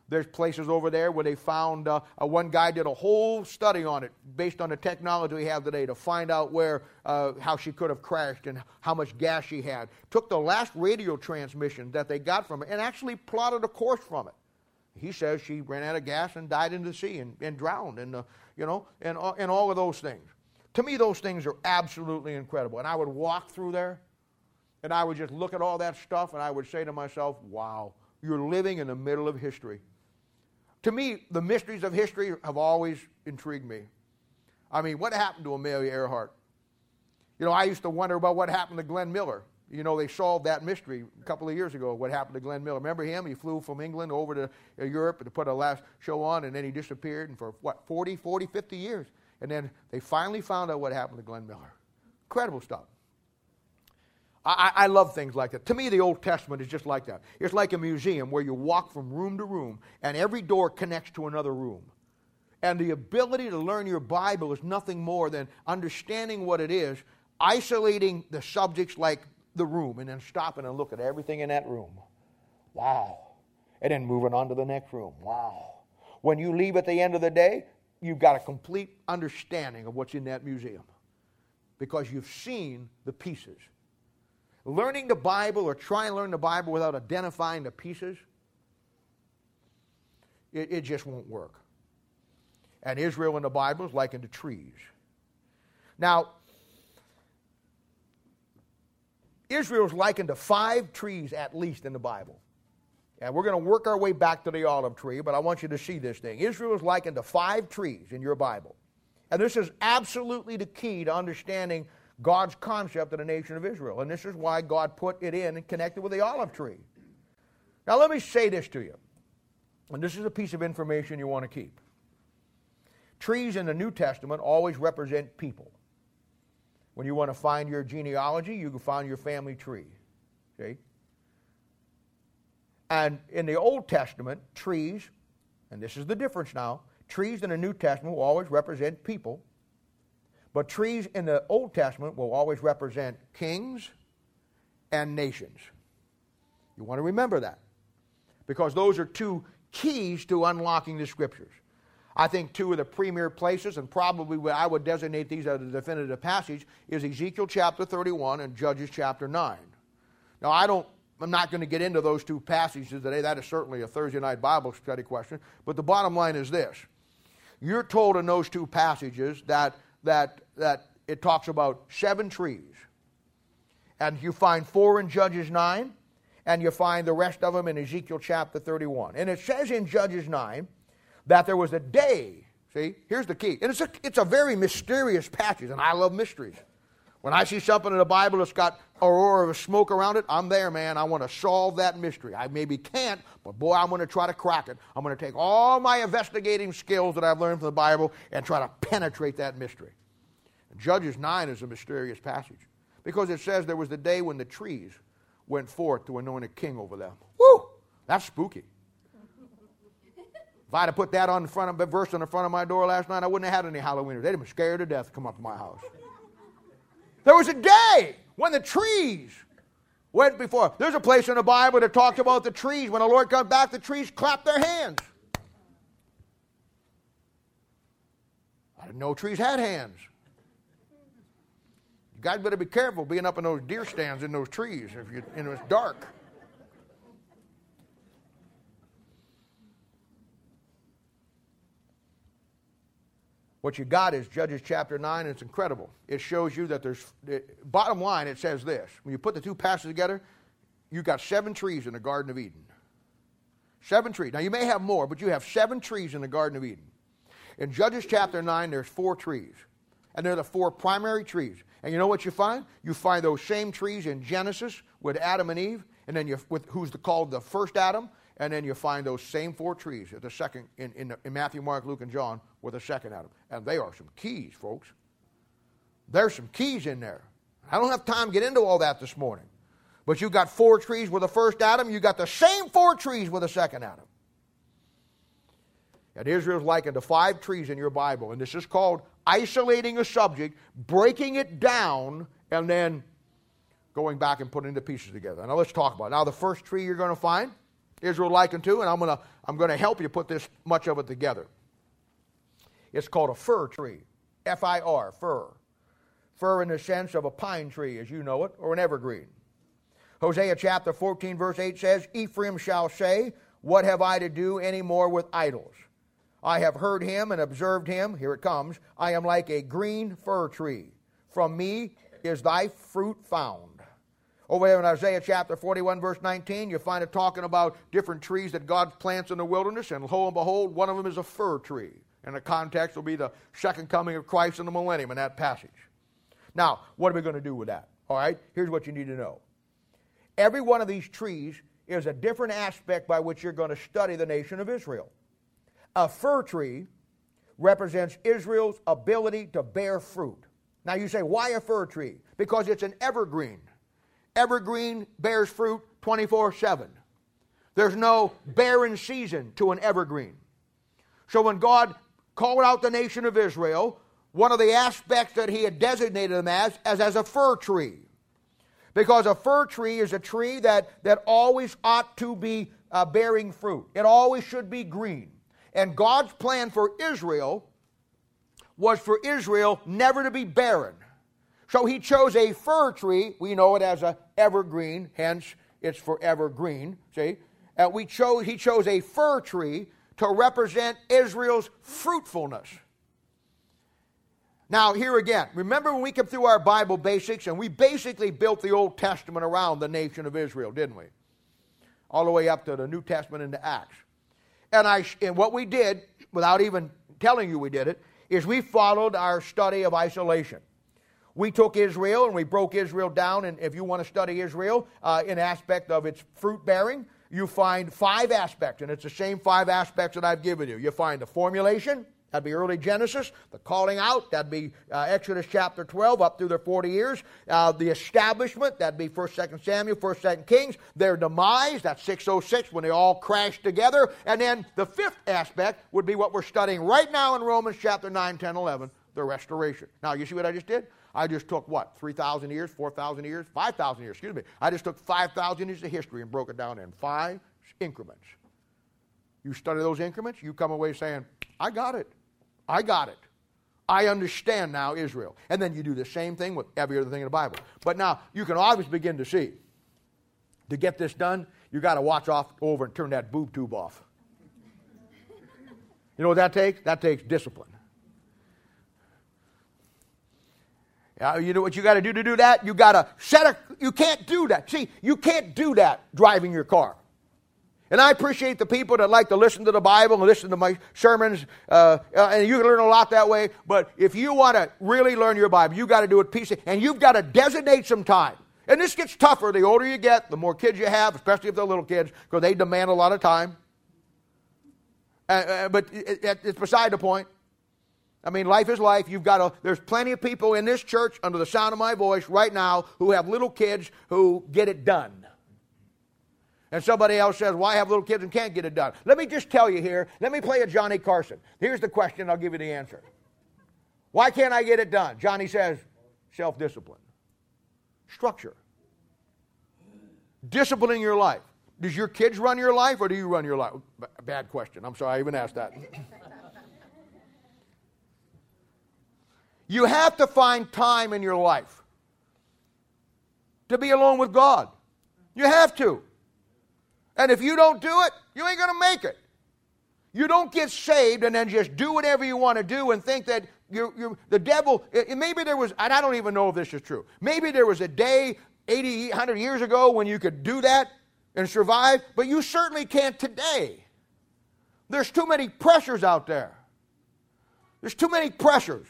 There's places over there where they found, uh, one guy did a whole study on it based on the technology we have today to find out where, uh, how she could have crashed and how much gas she had. Took the last radio transmission that they got from it and actually plotted a course from it. He says she ran out of gas and died in the sea and, and drowned, and, uh, you know, and, uh, and all of those things. To me, those things are absolutely incredible. And I would walk through there and I would just look at all that stuff and I would say to myself, wow, you're living in the middle of history. To me, the mysteries of history have always intrigued me. I mean, what happened to Amelia Earhart? You know, I used to wonder about what happened to Glenn Miller. You know, they solved that mystery a couple of years ago, what happened to Glenn Miller. Remember him? He flew from England over to uh, Europe to put a last show on, and then he disappeared and for, what, 40, 40, 50 years. And then they finally found out what happened to Glenn Miller. Incredible stuff. I, I, love things like that. To me, the Old Testament is just like that. It's like a museum where you walk from room to room, and every door connects to another room. And the ability to learn your Bible is nothing more than understanding what it is, isolating the subjects like the room, and then stopping and look at everything in that room. Wow. And then moving on to the next room. Wow. When you leave at the end of the day, you've got a complete understanding of what's in that museum because you've seen the pieces. Learning the Bible or trying to learn the Bible without identifying the pieces, it, it just won't work. And Israel in the Bible is likened to trees. Now, Israel is likened to five trees at least in the Bible. And we're going to work our way back to the olive tree, but I want you to see this thing. Israel is likened to five trees in your Bible. And this is absolutely the key to understanding God's concept of the nation of Israel. And this is why God put it in and connected with the olive tree. Now, let me say this to you. And this is a piece of information you want to keep. Trees in the New Testament always represent people. When you want to find your genealogy, you can find your family tree. See? And in the Old Testament, trees, and this is the difference now, trees in the New Testament will always represent people, but trees in the Old Testament will always represent kings and nations. You want to remember that because those are two keys to unlocking the scriptures. I think two of the premier places, and probably what I would designate these as the definitive passage, is Ezekiel chapter 31 and Judges chapter 9. Now, I don't I'm not going to get into those two passages today. That is certainly a Thursday night Bible study question. But the bottom line is this you're told in those two passages that, that, that it talks about seven trees. And you find four in Judges 9, and you find the rest of them in Ezekiel chapter 31. And it says in Judges 9 that there was a day. See, here's the key. And it's a, it's a very mysterious passage, and I love mysteries. When I see something in the Bible that's got aurora of smoke around it, I'm there, man. I want to solve that mystery. I maybe can't, but boy, I'm going to try to crack it. I'm going to take all my investigating skills that I've learned from the Bible and try to penetrate that mystery. Judges 9 is a mysterious passage because it says there was the day when the trees went forth to anoint a king over them. Woo! That's spooky. If I'd have put that on the front of the verse on the front of my door last night, I wouldn't have had any Halloweeners. They'd have been scared to death to come up to my house. There was a day when the trees went before. There's a place in the Bible that talks about the trees. When the Lord comes back, the trees clap their hands. I didn't know trees had hands. You guys better be careful being up in those deer stands in those trees if you, know, it's dark. What you got is Judges chapter 9, and it's incredible. It shows you that there's, bottom line, it says this. When you put the two passages together, you've got seven trees in the Garden of Eden. Seven trees. Now, you may have more, but you have seven trees in the Garden of Eden. In Judges chapter 9, there's four trees. And they're the four primary trees. And you know what you find? You find those same trees in Genesis with Adam and Eve, and then you, with who's the, called the first Adam, and then you find those same four trees at the second in, in, in Matthew, Mark, Luke, and John with a second Adam. And they are some keys, folks. There's some keys in there. I don't have time to get into all that this morning. But you've got four trees with the first Adam, you got the same four trees with the second Adam. And Israel's likened to five trees in your Bible. And this is called isolating a subject, breaking it down, and then going back and putting the pieces together. Now let's talk about it. Now the first tree you're going to find Israel likened to, and I'm going to I'm going to help you put this much of it together. It's called a fir tree, F I R, fir. Fir in the sense of a pine tree, as you know it, or an evergreen. Hosea chapter 14, verse 8 says, Ephraim shall say, What have I to do any more with idols? I have heard him and observed him. Here it comes. I am like a green fir tree. From me is thy fruit found. Over there in Isaiah chapter 41, verse 19, you find it talking about different trees that God plants in the wilderness, and lo and behold, one of them is a fir tree. And the context will be the second coming of Christ in the millennium in that passage. Now, what are we going to do with that? All right, here's what you need to know. Every one of these trees is a different aspect by which you're going to study the nation of Israel. A fir tree represents Israel's ability to bear fruit. Now you say, why a fir tree? Because it's an evergreen evergreen bears fruit 24 7. There's no barren season to an evergreen. So when God called out the nation of Israel, one of the aspects that he had designated them as, as as a fir tree. Because a fir tree is a tree that, that always ought to be uh, bearing fruit. It always should be green. And God's plan for Israel was for Israel never to be barren. So he chose a fir tree. We know it as a evergreen, hence it's forever green. See? And we chose, he chose a fir tree to represent Israel's fruitfulness. Now, here again, remember when we came through our Bible basics and we basically built the Old Testament around the nation of Israel, didn't we? All the way up to the New Testament into Acts. And, I, and what we did, without even telling you we did it, is we followed our study of isolation. We took Israel and we broke Israel down, and if you want to study Israel uh, in aspect of its fruit bearing, you find five aspects, and it's the same five aspects that I've given you. You find the formulation, That'd be early Genesis. The calling out, that'd be uh, Exodus chapter 12 up through their 40 years. Uh, the establishment, that'd be 1st, 2nd Samuel, 1st, 2nd Kings. Their demise, that's 606 when they all crashed together. And then the fifth aspect would be what we're studying right now in Romans chapter 9, 10, 11, the restoration. Now, you see what I just did? I just took what? 3,000 years, 4,000 years, 5,000 years, excuse me. I just took 5,000 years of history and broke it down in five increments. You study those increments, you come away saying, I got it. I got it. I understand now Israel. And then you do the same thing with every other thing in the Bible. But now you can always begin to see to get this done, you got to watch off over and turn that boob tube off. You know what that takes? That takes discipline. Yeah, you know what you got to do to do that? You got to set a. You can't do that. See, you can't do that driving your car. And I appreciate the people that like to listen to the Bible and listen to my sermons, uh, uh, and you can learn a lot that way. But if you want to really learn your Bible, you got to do it peacefully, and you've got to designate some time. And this gets tougher the older you get, the more kids you have, especially if they're little kids, because they demand a lot of time. Uh, uh, but it, it, it's beside the point. I mean, life is life. You've got a, there's plenty of people in this church under the sound of my voice right now who have little kids who get it done. And somebody else says, Why have little kids and can't get it done? Let me just tell you here, let me play a Johnny Carson. Here's the question, I'll give you the answer. Why can't I get it done? Johnny says, Self discipline, structure, disciplining your life. Does your kids run your life or do you run your life? Bad question. I'm sorry I even asked that. <laughs> you have to find time in your life to be alone with God. You have to. And if you don't do it, you ain't going to make it. You don't get saved and then just do whatever you want to do and think that you're, you're the devil. It, maybe there was, and I don't even know if this is true. Maybe there was a day 80, 100 years ago when you could do that and survive, but you certainly can't today. There's too many pressures out there. There's too many pressures.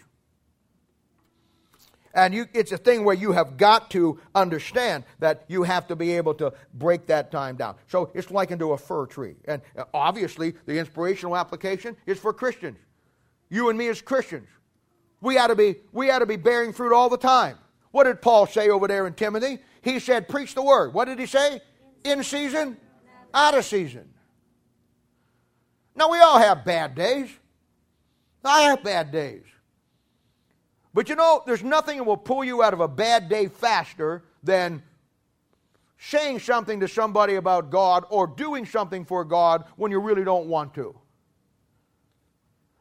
And you, it's a thing where you have got to understand that you have to be able to break that time down. So it's likened to a fir tree. And uh, obviously, the inspirational application is for Christians. You and me as Christians. We ought to be, we ought to be bearing fruit all the time. What did Paul say over there in Timothy? He said, Preach the word. What did he say? In season, out of season. Now, we all have bad days. I have bad days. But you know, there's nothing that will pull you out of a bad day faster than saying something to somebody about God or doing something for God when you really don't want to.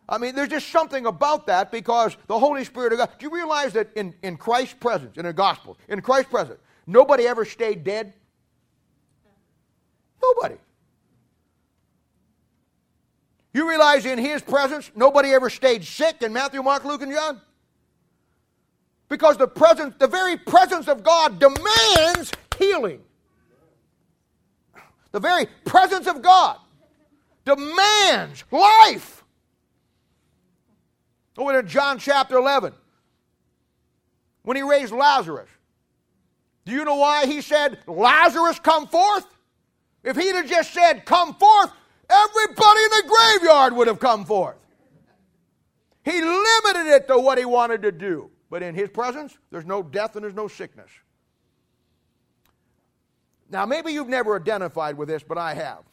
I mean, there's just something about that because the Holy Spirit of God. Do you realize that in, in Christ's presence, in the gospel, in Christ's presence, nobody ever stayed dead? Nobody. You realize in his presence, nobody ever stayed sick in Matthew, Mark, Luke, and John? Because the presence, the very presence of God demands healing. The very presence of God demands life. Over in John chapter 11, when he raised Lazarus, do you know why he said, Lazarus, come forth? If he'd have just said, come forth, everybody in the graveyard would have come forth. He limited it to what he wanted to do. But in his presence, there's no death and there's no sickness. Now, maybe you've never identified with this, but I have.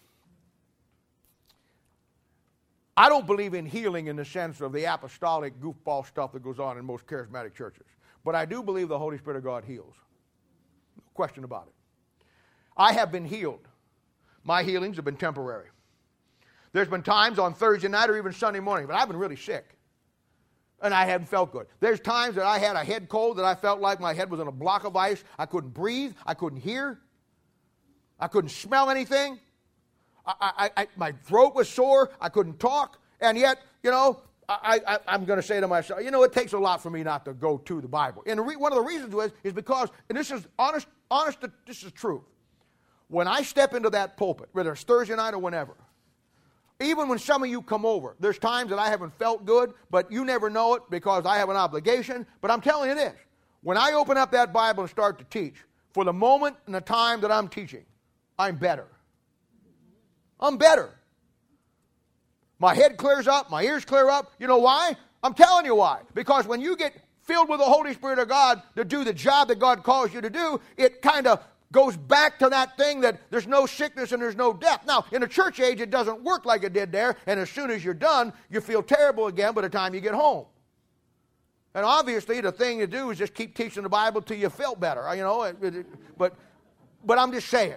I don't believe in healing in the sense of the apostolic goofball stuff that goes on in most charismatic churches. But I do believe the Holy Spirit of God heals. No question about it. I have been healed. My healings have been temporary. There's been times on Thursday night or even Sunday morning, but I've been really sick. And I hadn't felt good. There's times that I had a head cold that I felt like my head was in a block of ice. I couldn't breathe. I couldn't hear. I couldn't smell anything. I, I, I, my throat was sore. I couldn't talk. And yet, you know, I, am going to say to myself, you know, it takes a lot for me not to go to the Bible. And re- one of the reasons was is because, and this is honest, honest, this is true. When I step into that pulpit, whether it's Thursday night or whenever, even when some of you come over, there's times that I haven't felt good, but you never know it because I have an obligation. But I'm telling you this when I open up that Bible and start to teach, for the moment and the time that I'm teaching, I'm better. I'm better. My head clears up, my ears clear up. You know why? I'm telling you why. Because when you get filled with the Holy Spirit of God to do the job that God calls you to do, it kind of goes back to that thing that there's no sickness and there's no death. Now, in a church age, it doesn't work like it did there, and as soon as you're done, you feel terrible again by the time you get home. And obviously, the thing to do is just keep teaching the Bible till you feel better, you know. But, but I'm just saying,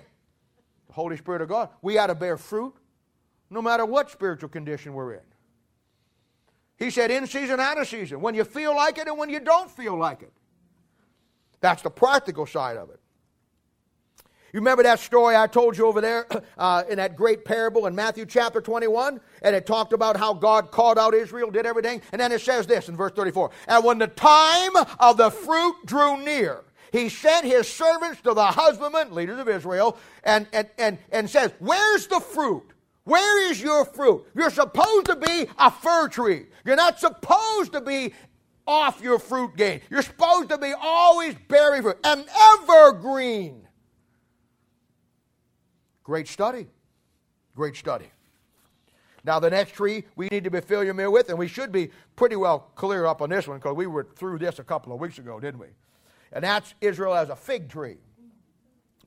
the Holy Spirit of God, we ought to bear fruit no matter what spiritual condition we're in. He said, in season, out of season, when you feel like it and when you don't feel like it. That's the practical side of it. You remember that story I told you over there <clears throat> uh, in that great parable in Matthew chapter 21? And it talked about how God called out Israel, did everything. And then it says this in verse 34 And when the time of the fruit drew near, he sent his servants to the husbandmen, leaders of Israel, and, and, and, and says, Where's the fruit? Where is your fruit? You're supposed to be a fir tree. You're not supposed to be off your fruit game. You're supposed to be always bearing fruit, an evergreen. Great study. Great study. Now, the next tree we need to be familiar with, and we should be pretty well clear up on this one because we were through this a couple of weeks ago, didn't we? And that's Israel as a fig tree.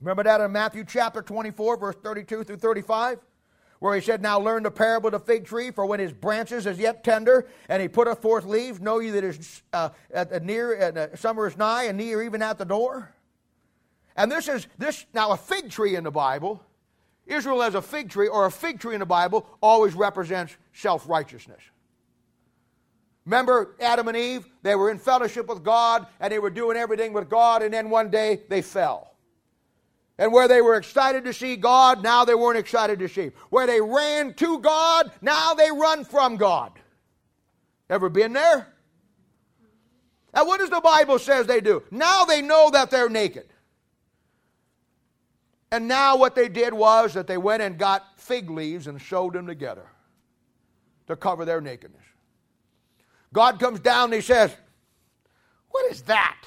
Remember that in Matthew chapter 24, verse 32 through 35? Where he said, Now learn the parable of the fig tree, for when his branches is yet tender, and he putteth forth leaves, know ye that is uh, at, near, uh, summer is nigh, and near even at the door. And this is this now a fig tree in the Bible Israel as a fig tree or a fig tree in the Bible always represents self righteousness. Remember Adam and Eve? They were in fellowship with God and they were doing everything with God, and then one day they fell. And where they were excited to see God, now they weren't excited to see. Where they ran to God, now they run from God. Ever been there? And what does the Bible says they do? Now they know that they're naked. And now what they did was that they went and got fig leaves and sewed them together to cover their nakedness. God comes down and he says, What is that?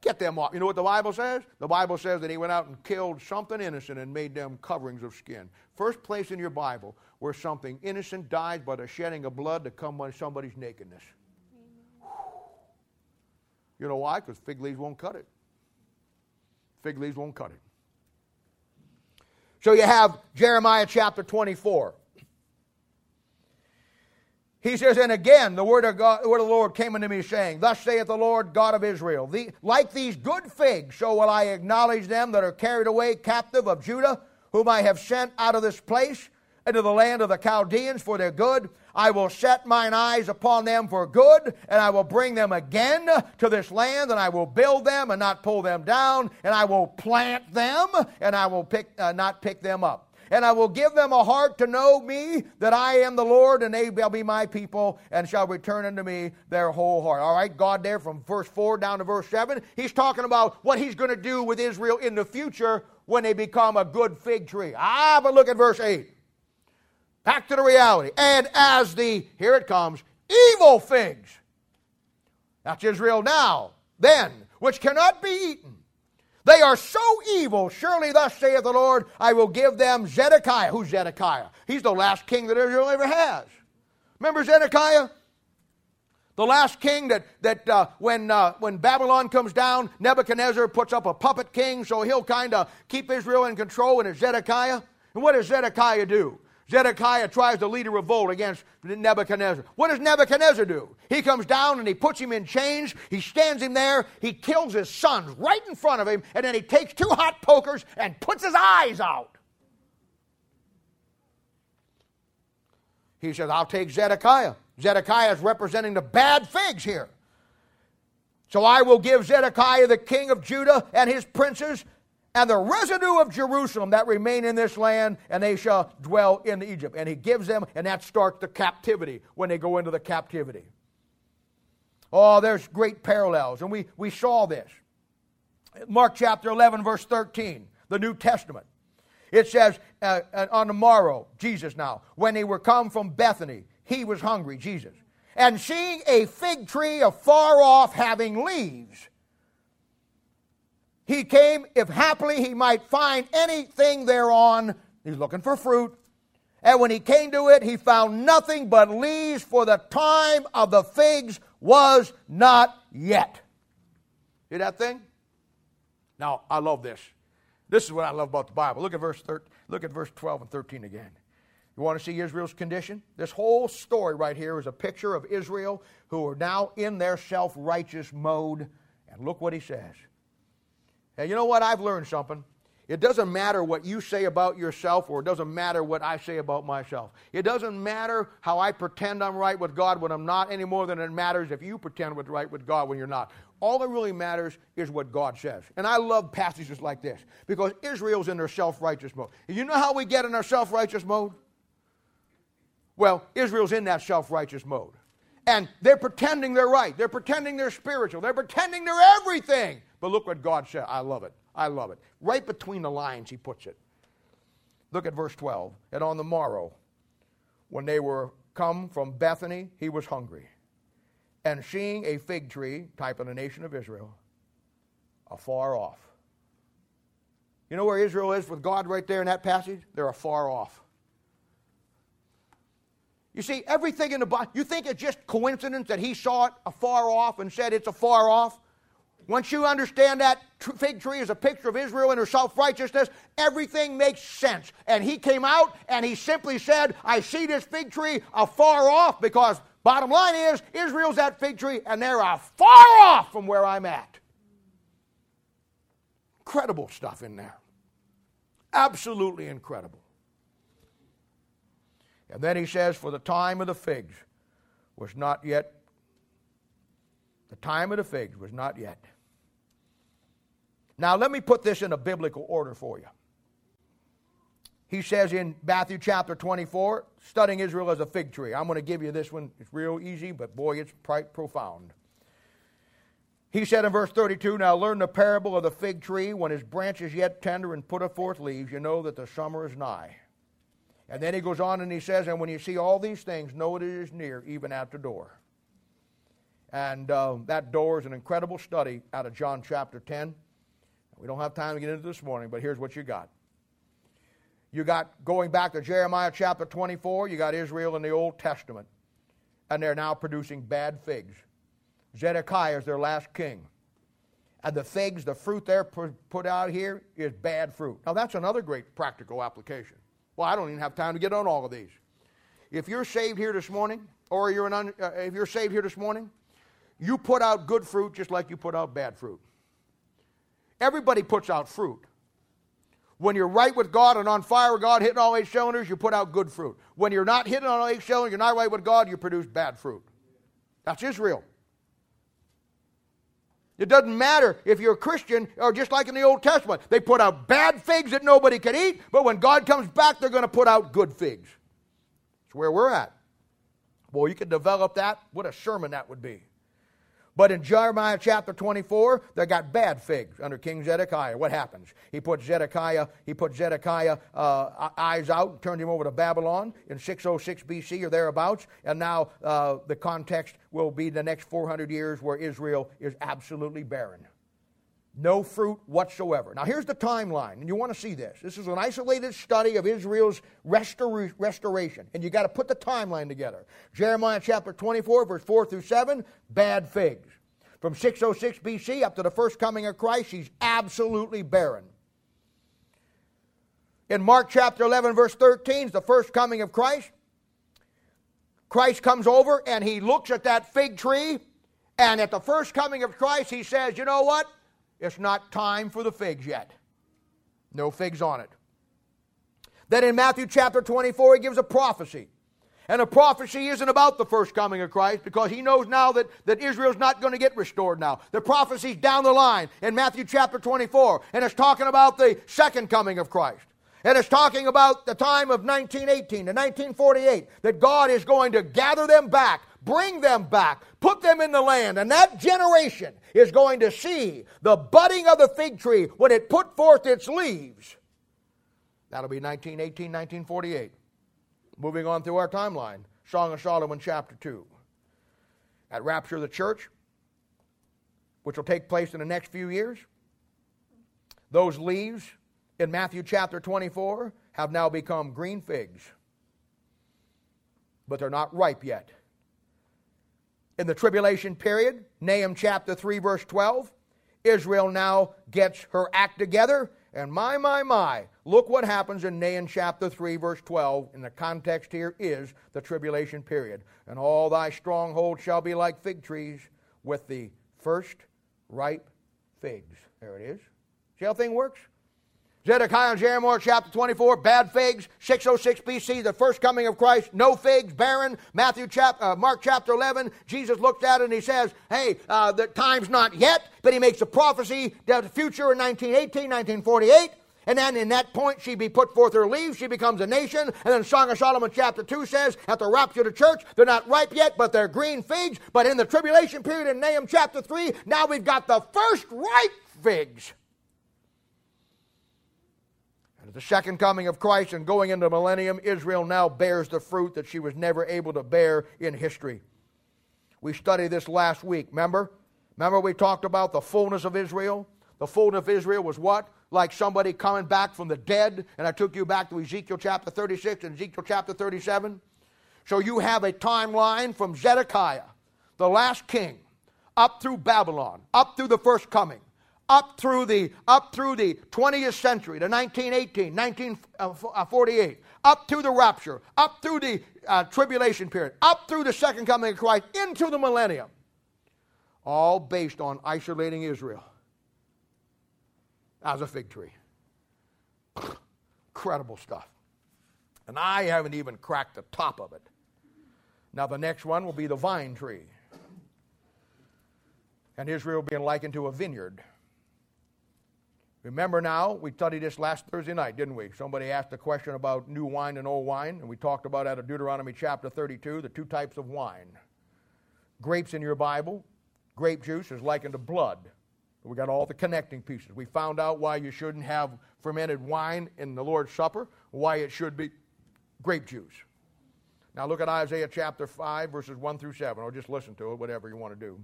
Get them off. You know what the Bible says? The Bible says that he went out and killed something innocent and made them coverings of skin. First place in your Bible where something innocent dies by the shedding of blood to come by somebody's nakedness. You know why? Because fig leaves won't cut it. Fig leaves won't cut it. So you have Jeremiah chapter 24. He says, and again, the word of, God, the word of the Lord came unto me, saying, Thus saith the Lord God of Israel, the, like these good figs, so will I acknowledge them that are carried away captive of Judah, whom I have sent out of this place into the land of the Chaldeans for their good. I will set mine eyes upon them for good, and I will bring them again to this land, and I will build them and not pull them down, and I will plant them, and I will pick, uh, not pick them up. And I will give them a heart to know me, that I am the Lord, and they shall be my people, and shall return unto me their whole heart. All right, God, there from verse 4 down to verse 7, he's talking about what he's going to do with Israel in the future when they become a good fig tree. Ah, but look at verse 8. Back to the reality. And as the, here it comes, evil figs. That's Israel now, then, which cannot be eaten. They are so evil, surely thus saith the Lord, I will give them Zedekiah. Who's Zedekiah? He's the last king that Israel ever has. Remember Zedekiah? The last king that, that uh, when, uh, when Babylon comes down, Nebuchadnezzar puts up a puppet king so he'll kind of keep Israel in control, and it's Zedekiah. And what does Zedekiah do? Zedekiah tries to lead a revolt against Nebuchadnezzar. What does Nebuchadnezzar do? He comes down and he puts him in chains. He stands him there. He kills his sons right in front of him, and then he takes two hot pokers and puts his eyes out. He says, I'll take Zedekiah. Zedekiah is representing the bad figs here. So I will give Zedekiah the king of Judah and his princes and the residue of Jerusalem that remain in this land, and they shall dwell in Egypt. And he gives them, and that starts the captivity when they go into the captivity. Oh, there's great parallels, and we, we saw this. Mark chapter 11, verse 13, the New Testament. It says, uh, uh, on the morrow, Jesus now, when they were come from Bethany, he was hungry, Jesus. And seeing a fig tree afar off having leaves, he came, if happily he might find anything thereon. He's looking for fruit. And when he came to it, he found nothing but leaves, for the time of the figs was not yet. See that thing? Now, I love this. This is what I love about the Bible. Look at verse 13, look at verse 12 and 13 again. You want to see Israel's condition? This whole story right here is a picture of Israel who are now in their self-righteous mode. And look what he says. And you know what? I've learned something. It doesn't matter what you say about yourself, or it doesn't matter what I say about myself. It doesn't matter how I pretend I'm right with God when I'm not any more than it matters if you pretend with right with God when you're not. All that really matters is what God says. And I love passages like this because Israel's in their self righteous mode. And you know how we get in our self righteous mode? Well, Israel's in that self righteous mode. And they're pretending they're right. They're pretending they're spiritual. They're pretending they're everything. But look what God said. I love it. I love it. Right between the lines, he puts it. Look at verse 12. And on the morrow, when they were come from Bethany, he was hungry. And seeing a fig tree, type of the nation of Israel, afar off. You know where Israel is with God right there in that passage? They're afar off. You see, everything in the Bible, you think it's just coincidence that he saw it afar off and said it's afar off? Once you understand that fig tree is a picture of Israel and her self righteousness, everything makes sense. And he came out and he simply said, I see this fig tree afar off because, bottom line is, Israel's that fig tree and they're afar off from where I'm at. Incredible stuff in there. Absolutely incredible. And then he says, For the time of the figs was not yet, the time of the figs was not yet. Now, let me put this in a biblical order for you. He says in Matthew chapter 24, studying Israel as a fig tree. I'm going to give you this one. It's real easy, but boy, it's quite profound. He said in verse 32, Now learn the parable of the fig tree. When his branch is yet tender and putteth forth leaves, you know that the summer is nigh. And then he goes on and he says, And when you see all these things, know it is near, even at the door. And uh, that door is an incredible study out of John chapter 10. We don't have time to get into this morning, but here's what you got. You got going back to Jeremiah chapter 24, you got Israel in the Old Testament, and they're now producing bad figs. Zedekiah is their last king. And the figs, the fruit they're put out here, is bad fruit. Now, that's another great practical application. Well, I don't even have time to get on all of these. If you're saved here this morning, or you're an un, uh, if you're saved here this morning, you put out good fruit just like you put out bad fruit. Everybody puts out fruit. When you're right with God and on fire with God, hitting all eight cylinders, you put out good fruit. When you're not hitting on all eight cylinders, you're not right with God, you produce bad fruit. That's Israel. It doesn't matter if you're a Christian or just like in the Old Testament. They put out bad figs that nobody could eat, but when God comes back, they're going to put out good figs. That's where we're at. Boy, you could develop that. What a sermon that would be. But in Jeremiah chapter 24, they got bad figs under King Zedekiah. What happens? He put Zedekiah, he put Zedekiah uh, eyes out and turned him over to Babylon in 606 BC or thereabouts. And now uh, the context will be the next 400 years where Israel is absolutely barren. No fruit whatsoever. Now, here's the timeline, and you want to see this. This is an isolated study of Israel's restor- restoration, and you got to put the timeline together. Jeremiah chapter 24, verse 4 through 7, bad figs. From 606 BC up to the first coming of Christ, he's absolutely barren. In Mark chapter 11, verse 13, is the first coming of Christ. Christ comes over and he looks at that fig tree, and at the first coming of Christ, he says, You know what? It's not time for the figs yet. No figs on it. Then in Matthew chapter 24, he gives a prophecy. And a prophecy isn't about the first coming of Christ because he knows now that, that Israel's not going to get restored now. The prophecy's down the line in Matthew chapter 24, and it's talking about the second coming of Christ. And it's talking about the time of 1918 to 1948, that God is going to gather them back, bring them back, put them in the land. And that generation is going to see the budding of the fig tree when it put forth its leaves. That'll be 1918, 1948. Moving on through our timeline Song of Solomon, chapter 2. At rapture of the church, which will take place in the next few years, those leaves in Matthew chapter 24 have now become green figs, but they're not ripe yet. In the tribulation period, Nahum chapter 3, verse 12, Israel now gets her act together and my, my, my, look what happens in Nahum chapter 3, verse 12. And the context here is the tribulation period. And all thy strongholds shall be like fig trees with the first ripe figs. There it is. See how thing works? Zedekiah and Jeremiah chapter 24, bad figs, 606 BC, the first coming of Christ, no figs, barren. Matthew chapter, uh, Mark chapter 11, Jesus looks at it and he says, hey, uh, the time's not yet, but he makes a prophecy that the future in 1918, 1948. And then in that point, she be put forth her leaves, she becomes a nation. And then Song of Solomon chapter 2 says, at the rapture of the church, they're not ripe yet, but they're green figs. But in the tribulation period in Nahum chapter 3, now we've got the first ripe figs. At the second coming of Christ and going into the millennium, Israel now bears the fruit that she was never able to bear in history. We studied this last week, remember? Remember we talked about the fullness of Israel? The fullness of Israel was what? Like somebody coming back from the dead. And I took you back to Ezekiel chapter 36 and Ezekiel chapter 37. So you have a timeline from Zedekiah, the last king, up through Babylon, up through the first coming up through the up through the 20th century, the 1918, 1948, up through the rapture, up through the uh, tribulation period, up through the second coming of Christ, into the millennium, all based on isolating Israel as a fig tree. <laughs> Incredible stuff. And I haven't even cracked the top of it. Now, the next one will be the vine tree. And Israel being likened to a vineyard. Remember now, we studied this last Thursday night, didn't we? Somebody asked a question about new wine and old wine, and we talked about out of Deuteronomy chapter 32 the two types of wine. Grapes in your Bible, grape juice is likened to blood. We got all the connecting pieces. We found out why you shouldn't have fermented wine in the Lord's Supper, why it should be grape juice. Now look at Isaiah chapter 5, verses 1 through 7, or just listen to it, whatever you want to do.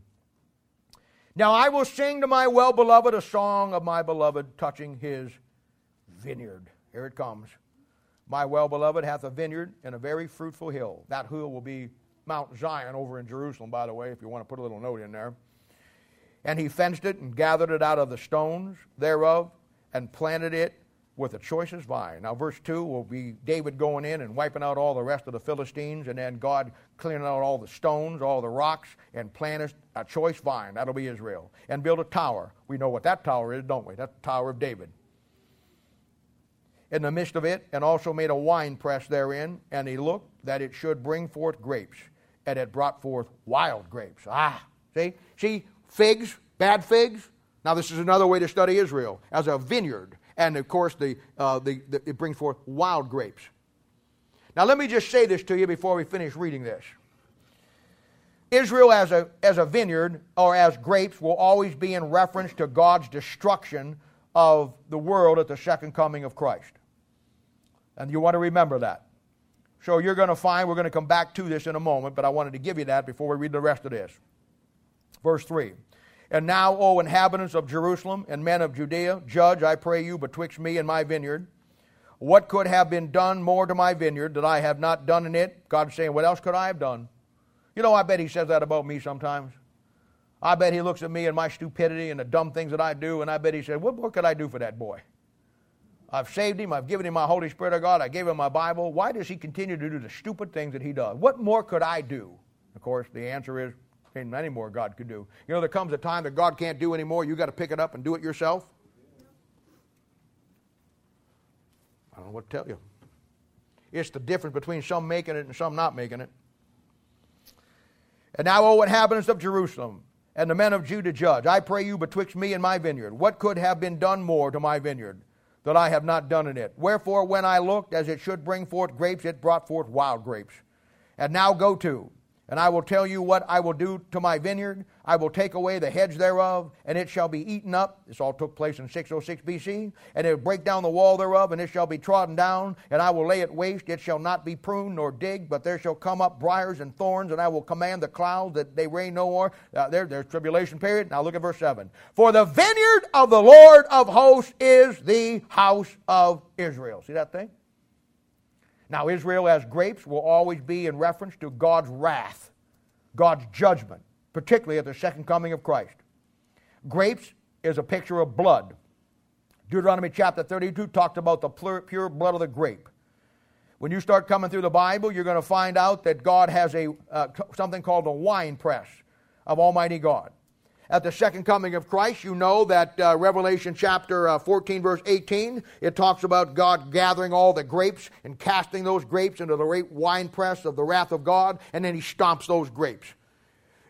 Now I will sing to my well beloved a song of my beloved touching his vineyard. Here it comes. My well beloved hath a vineyard and a very fruitful hill. That hill will be Mount Zion over in Jerusalem, by the way, if you want to put a little note in there. And he fenced it and gathered it out of the stones thereof and planted it with the choicest vine. Now, verse 2 will be David going in and wiping out all the rest of the Philistines, and then God cleaning out all the stones, all the rocks, and planting a choice vine. That'll be Israel. And build a tower. We know what that tower is, don't we? That's the Tower of David. In the midst of it, and also made a wine press therein, and he looked that it should bring forth grapes, and it brought forth wild grapes. Ah, see? See, figs, bad figs. Now, this is another way to study Israel as a vineyard and of course, the, uh, the, the, it brings forth wild grapes. Now, let me just say this to you before we finish reading this. Israel, as a, as a vineyard or as grapes, will always be in reference to God's destruction of the world at the second coming of Christ. And you want to remember that. So you're going to find, we're going to come back to this in a moment, but I wanted to give you that before we read the rest of this. Verse 3 and now, O inhabitants of Jerusalem and men of Judea, judge, I pray you, betwixt me and my vineyard. What could have been done more to my vineyard that I have not done in it? God's saying, What else could I have done? You know, I bet He says that about me sometimes. I bet He looks at me and my stupidity and the dumb things that I do, and I bet He said, What more could I do for that boy? I've saved him. I've given him my Holy Spirit of God. I gave him my Bible. Why does he continue to do the stupid things that he does? What more could I do? Of course, the answer is ain't many more God could do. You know, there comes a time that God can't do anymore. You got to pick it up and do it yourself. I don't know what to tell you. It's the difference between some making it and some not making it. And now, oh, O inhabitants of Jerusalem, and the men of Judah judge, I pray you betwixt me and my vineyard, what could have been done more to my vineyard that I have not done in it? Wherefore, when I looked as it should bring forth grapes, it brought forth wild grapes. And now go to, and I will tell you what I will do to my vineyard. I will take away the hedge thereof, and it shall be eaten up. This all took place in 606 BC. And it will break down the wall thereof, and it shall be trodden down, and I will lay it waste. It shall not be pruned nor digged, but there shall come up briars and thorns, and I will command the clouds that they rain no more. Uh, there, there's tribulation period. Now look at verse 7. For the vineyard of the Lord of hosts is the house of Israel. See that thing? Now, Israel as grapes will always be in reference to God's wrath, God's judgment, particularly at the second coming of Christ. Grapes is a picture of blood. Deuteronomy chapter 32 talked about the pure blood of the grape. When you start coming through the Bible, you're going to find out that God has a, uh, something called a wine press of Almighty God at the second coming of Christ. You know that uh, Revelation chapter uh, 14, verse 18, it talks about God gathering all the grapes and casting those grapes into the winepress of the wrath of God, and then he stomps those grapes.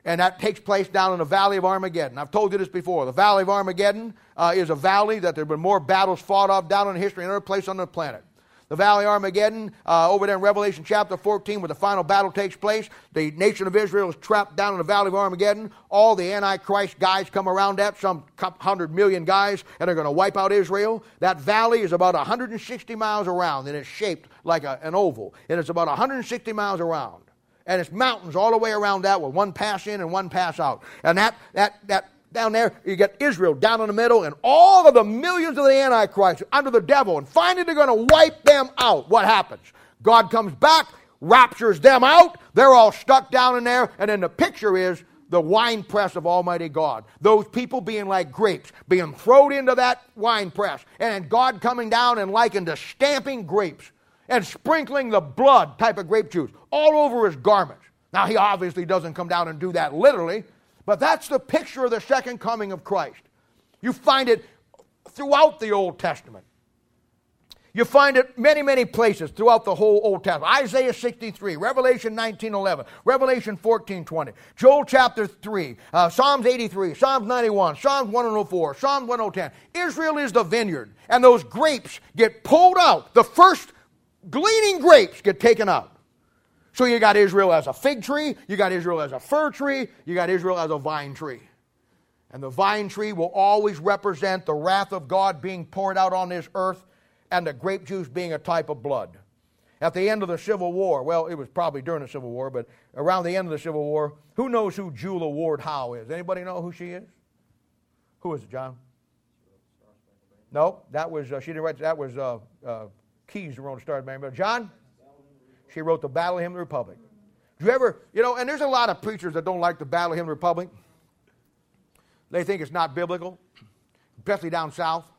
And that takes place down in the Valley of Armageddon. I've told you this before. The Valley of Armageddon uh, is a valley that there have been more battles fought of down in history than any other place on the planet the Valley of Armageddon, uh, over there in Revelation chapter 14, where the final battle takes place. The nation of Israel is trapped down in the Valley of Armageddon. All the Antichrist guys come around that, some hundred million guys, and they're going to wipe out Israel. That valley is about 160 miles around, and it's shaped like a, an oval. And it's about 160 miles around. And it's mountains all the way around that with one pass in and one pass out. And that, that, that down there, you get Israel down in the middle, and all of the millions of the Antichrist under the devil, and finally they're going to wipe them out. What happens? God comes back, raptures them out, they're all stuck down in there, and then the picture is the wine press of Almighty God. Those people being like grapes, being thrown into that wine press, and God coming down and likened to stamping grapes and sprinkling the blood type of grape juice all over his garments. Now, he obviously doesn't come down and do that literally, but that's the picture of the second coming of Christ. You find it throughout the Old Testament. You find it many, many places throughout the whole Old Testament. Isaiah 63, Revelation 19, 11, Revelation 14, 20, Joel chapter 3, uh, Psalms 83, Psalms 91, Psalms 104, Psalms 110. Israel is the vineyard, and those grapes get pulled out. The first gleaning grapes get taken out. So you got Israel as a fig tree, you got Israel as a fir tree, you got Israel as a vine tree. And the vine tree will always represent the wrath of God being poured out on this earth and the grape juice being a type of blood. At the end of the Civil War, well, it was probably during the Civil War, but around the end of the Civil War, who knows who Julia Ward Howe is? Anybody know who she is? Who is it, John? No, that was, uh, she didn't write, that was uh, uh, Keys who wrote Star Spangled John? She wrote the Battle Hymn of the Republic. Do you ever, you know, and there's a lot of preachers that don't like the Battle Hymn of the Republic. They think it's not biblical, especially down south.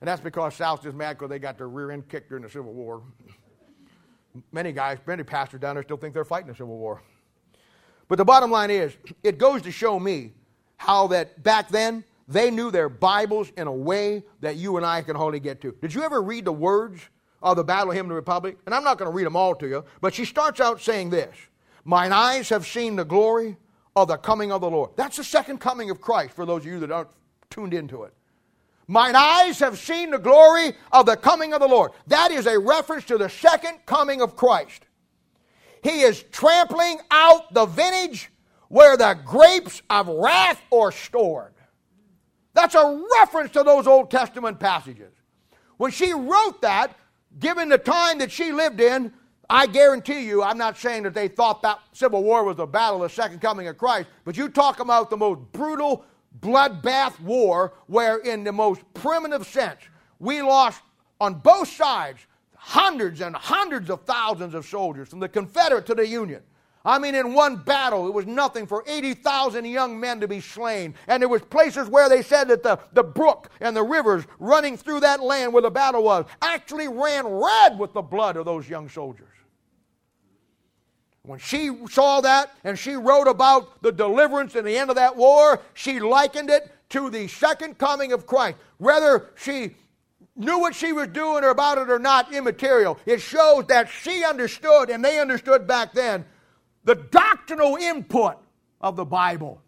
And that's because South's just mad because they got their rear end kicked during the Civil War. Many guys, many pastors down there still think they're fighting the Civil War. But the bottom line is, it goes to show me how that back then they knew their Bibles in a way that you and I can hardly get to. Did you ever read the words of the Battle Hymn of the Republic, and I'm not going to read them all to you, but she starts out saying this Mine eyes have seen the glory of the coming of the Lord. That's the second coming of Christ for those of you that aren't tuned into it. Mine eyes have seen the glory of the coming of the Lord. That is a reference to the second coming of Christ. He is trampling out the vintage where the grapes of wrath are stored. That's a reference to those Old Testament passages. When she wrote that, given the time that she lived in, I guarantee you, I'm not saying that they thought that Civil War was the battle of the second coming of Christ, but you talk about the most brutal, bloodbath war where, in the most primitive sense, we lost on both sides hundreds and hundreds of thousands of soldiers from the Confederate to the Union. I mean, in one battle, it was nothing for 80,000 young men to be slain. And there was places where they said that the, the brook and the rivers running through that land where the battle was actually ran red with the blood of those young soldiers. When she saw that and she wrote about the deliverance and the end of that war, she likened it to the second coming of Christ. Whether she knew what she was doing or about it or not, immaterial. It shows that she understood and they understood back then the doctrinal input of the Bible.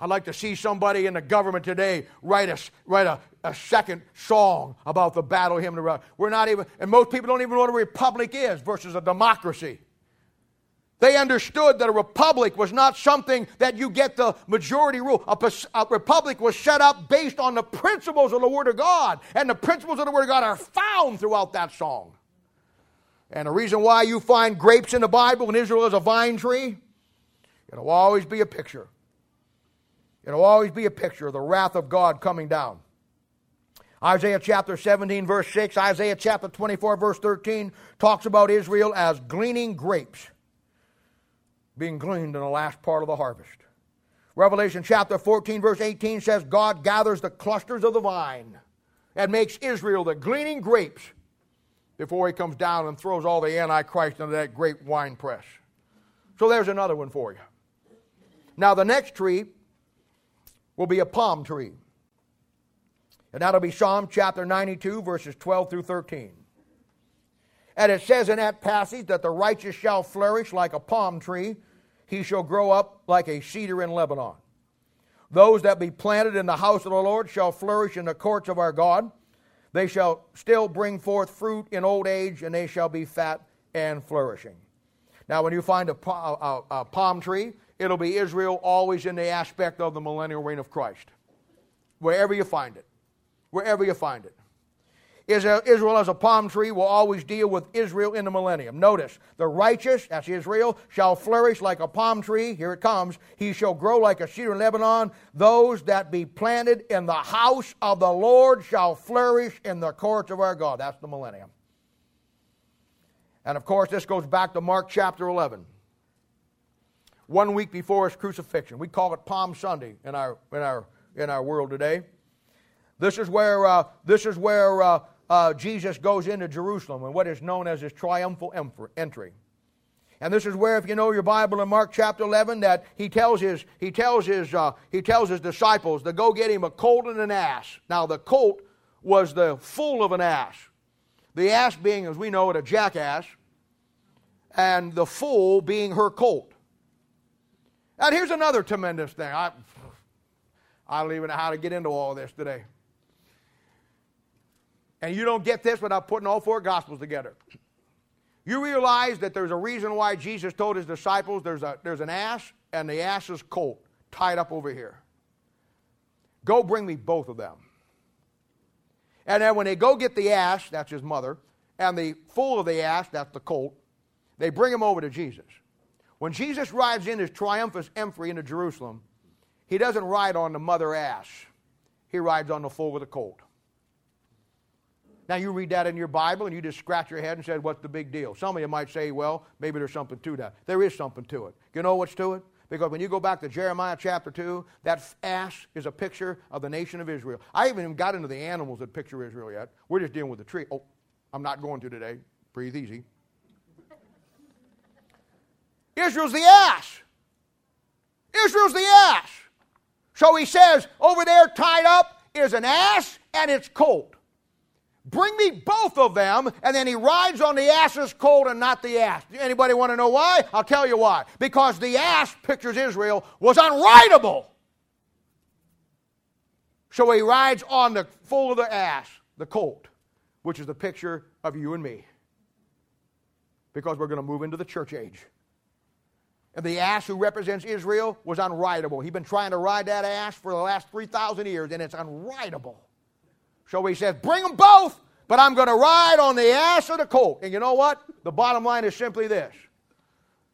I'd like to see somebody in the government today write a, write a, a second song about the battle hymn. We're not even, and most people don't even know what a republic is versus a democracy. They understood that a republic was not something that you get the majority rule. A, a, republic was set up based on the principles of the Word of God, and the principles of the Word of God are found throughout that song. And the reason why you find grapes in the Bible and Israel is a vine tree, it'll always be a picture. It'll always be a picture of the wrath of God coming down. Isaiah chapter 17, verse 6, Isaiah chapter 24, verse 13 talks about Israel as gleaning grapes being gleaned in the last part of the harvest. Revelation chapter 14, verse 18 says, God gathers the clusters of the vine and makes Israel the gleaning grapes before he comes down and throws all the Antichrist into that great wine press. So there's another one for you. Now, the next tree will be a palm tree. And that'll be Psalm chapter 92, verses 12 through 13. And it says in that passage that the righteous shall flourish like a palm tree, he shall grow up like a cedar in Lebanon. Those that be planted in the house of the Lord shall flourish in the courts of our God. They shall still bring forth fruit in old age, and they shall be fat and flourishing. Now, when you find a, a, a palm tree, it'll be Israel always in the aspect of the millennial reign of Christ. Wherever you find it. Wherever you find it. Israel as a palm tree will always deal with Israel in the millennium. Notice, the righteous, that's Israel, shall flourish like a palm tree. Here it comes. He shall grow like a cedar in Lebanon. Those that be planted in the house of the Lord shall flourish in the courts of our God. That's the millennium. And of course, this goes back to Mark chapter 11. One week before his crucifixion. We call it Palm Sunday in our, in our, in our world today. This is where, uh, this is where uh, uh, Jesus goes into Jerusalem and what is known as his triumphal entry. And this is where, if you know your Bible in Mark chapter 11, that he tells his, he tells his, uh, he tells his disciples to go get him a colt and an ass. Now, the colt was the foal of an ass. The ass being, as we know it, a jackass, and the foal being her colt. And here's another tremendous thing. I, I don't even know how to get into all this today. And you don't get this without putting all four Gospels together. You realize that there's a reason why Jesus told his disciples there's, a, there's an ass and the ass's colt tied up over here. Go bring me both of them. And then when they go get the ass, that's his mother, and the foal of the ass, that's the colt, they bring him over to Jesus. When Jesus rides in his triumphant entry into Jerusalem, he doesn't ride on the mother ass. He rides on the foal of the colt. Now, you read that in your Bible and you just scratch your head and said, What's the big deal? Some of you might say, Well, maybe there's something to that. There is something to it. You know what's to it? Because when you go back to Jeremiah chapter 2, that ass is a picture of the nation of Israel. I haven't even got into the animals that picture Israel yet. We're just dealing with the tree. Oh, I'm not going to today. Breathe easy. Israel's the ass. Israel's the ass. So he says, over there tied up is an ass and its colt. Bring me both of them, and then he rides on the ass's colt and not the ass. Anybody want to know why? I'll tell you why. Because the ass pictures Israel was unrideable. So he rides on the foal of the ass, the colt, which is the picture of you and me. Because we're going to move into the church age. And the ass who represents Israel was unrideable. He'd been trying to ride that ass for the last 3,000 years, and it's unrideable. So he says, Bring them both, but I'm going to ride on the ass of the colt. And you know what? The bottom line is simply this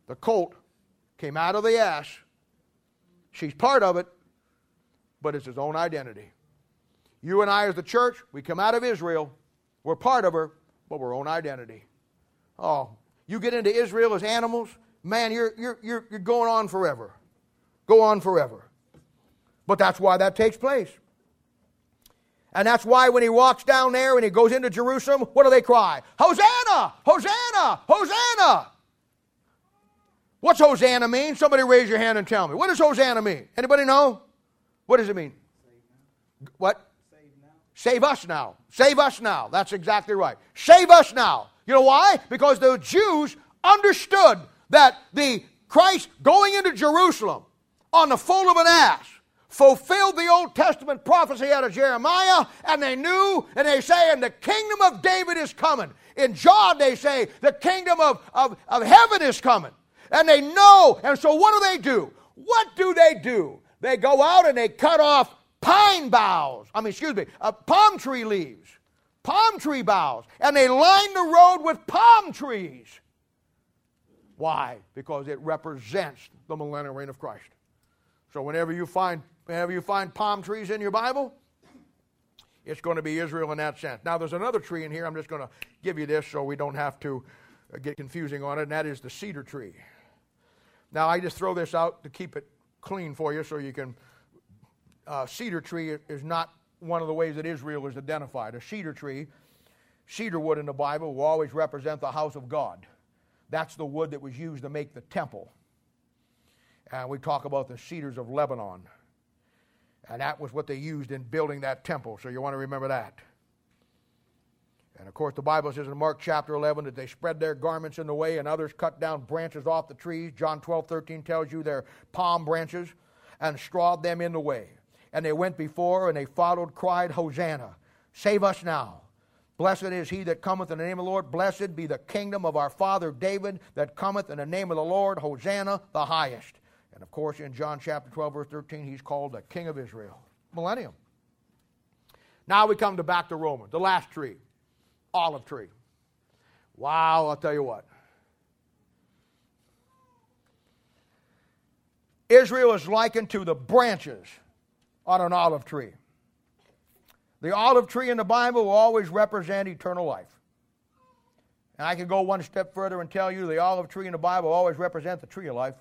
the colt came out of the ass. She's part of it, but it's his own identity. You and I, as the church, we come out of Israel. We're part of her, but we're own identity. Oh, you get into Israel as animals, man, you're, you're, you're, you're going on forever. Go on forever. But that's why that takes place. And that's why when he walks down there and he goes into Jerusalem, what do they cry? Hosanna! Hosanna! Hosanna! What's Hosanna mean? Somebody raise your hand and tell me. What does Hosanna mean? Anybody know? What does it mean? What? Save us now. Save us now. That's exactly right. Save us now. You know why? Because the Jews understood that the Christ going into Jerusalem on the foal of an ass fulfilled the Old Testament prophecy out of Jeremiah, and they knew, and they say, and the kingdom of David is coming. In John, they say, the kingdom of, of, of heaven is coming. And they know, and so what do they do? What do they do? They go out and they cut off pine boughs, I mean, excuse me, uh, palm tree leaves, palm tree boughs, and they line the road with palm trees. Why? Because it represents the millennial reign of Christ. So whenever you find whenever you find palm trees in your Bible, it's going to be Israel in that sense. Now there's another tree in here. I'm just going to give you this so we don't have to uh, get confusing on it, and that is the cedar tree. Now I just throw this out to keep it clean for you so you can. Uh, cedar tree is not one of the ways that Israel is identified. A cedar tree, cedar wood in the Bible, will always represent the house of God. That's the wood that was used to make the temple. And we talk about the cedars of Lebanon. And that was what they used in building that temple. So you want to remember that. And of course, the Bible says in Mark chapter 11 that they spread their garments in the way and others cut down branches off the trees. John 12, 13 tells you they're palm branches and strawed them in the way. And they went before and they followed, cried, Hosanna, save us now. Blessed is he that cometh in the name of the Lord. Blessed be the kingdom of our father David that cometh in the name of the Lord. Hosanna, the highest. And of course, in John chapter 12, verse 13, he's called the King of Israel. Millennium. Now we come to back to Romans, the last tree, olive tree. Wow, I'll tell you what. Israel is likened to the branches on an olive tree. The olive tree in the Bible will always represent eternal life. And I can go one step further and tell you the olive tree in the Bible always represents the tree of life.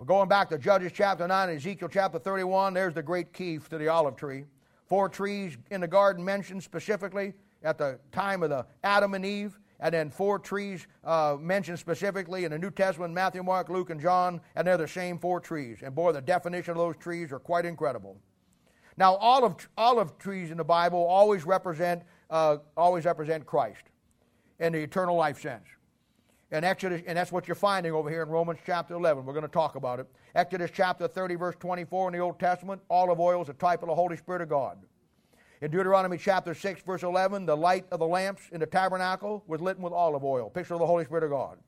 We're going back to Judges chapter 9 and Ezekiel chapter 31. There's the great key to the olive tree. Four trees in the garden mentioned specifically at the time of the Adam and Eve, and then four trees uh, mentioned specifically in the New Testament Matthew, Mark, Luke, and John, and they're the same four trees. And boy, the definition of those trees are quite incredible. Now, olive, olive trees in the Bible always represent, uh, always represent Christ in the eternal life sense. And Exodus, and that's what you're finding over here in Romans chapter 11. We're going to talk about it. Exodus chapter 30, verse 24 in the Old Testament, olive oil is a type of the Holy Spirit of God. In Deuteronomy chapter 6, verse 11, the light of the lamps in the tabernacle was lit with olive oil, picture of the Holy Spirit of God.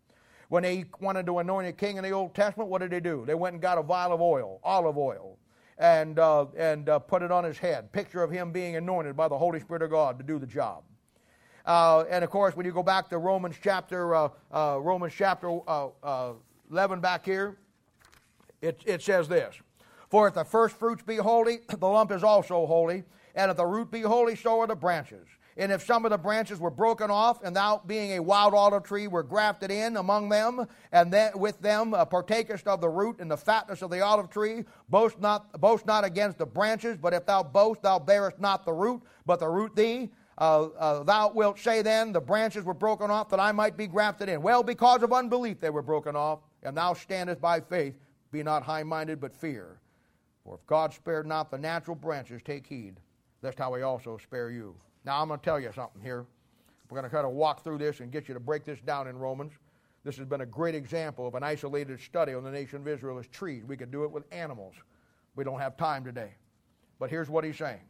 When they wanted to anoint a king in the Old Testament, what did they do? They went and got a vial of oil, olive oil and, uh, and uh, put it on his head. Picture of him being anointed by the Holy Spirit of God to do the job. Uh, and of course, when you go back to Romans chapter uh, uh, Romans chapter uh, 11 back here, it, it says this: For if the first fruits be holy, <clears throat> the lump is also holy, and if the root be holy, so are the branches. And if some of the branches were broken off, and thou, being a wild olive tree, were grafted in among them, and then with them uh, partakest of the root and the fatness of the olive tree, boast not, boast not against the branches, but if thou boast, thou bearest not the root, but the root thee. Uh, uh, thou wilt say then, the branches were broken off that I might be grafted in. Well, because of unbelief they were broken off, and thou standest by faith. Be not high minded, but fear. For if God spared not the natural branches, take heed, lest how he also spare you. Now, I'm going to tell you something here. We're going to kind of walk through this and get you to break this down in Romans. This has been a great example of an isolated study on the nation of Israel as trees. We could do it with animals. We don't have time today. But here's what he's saying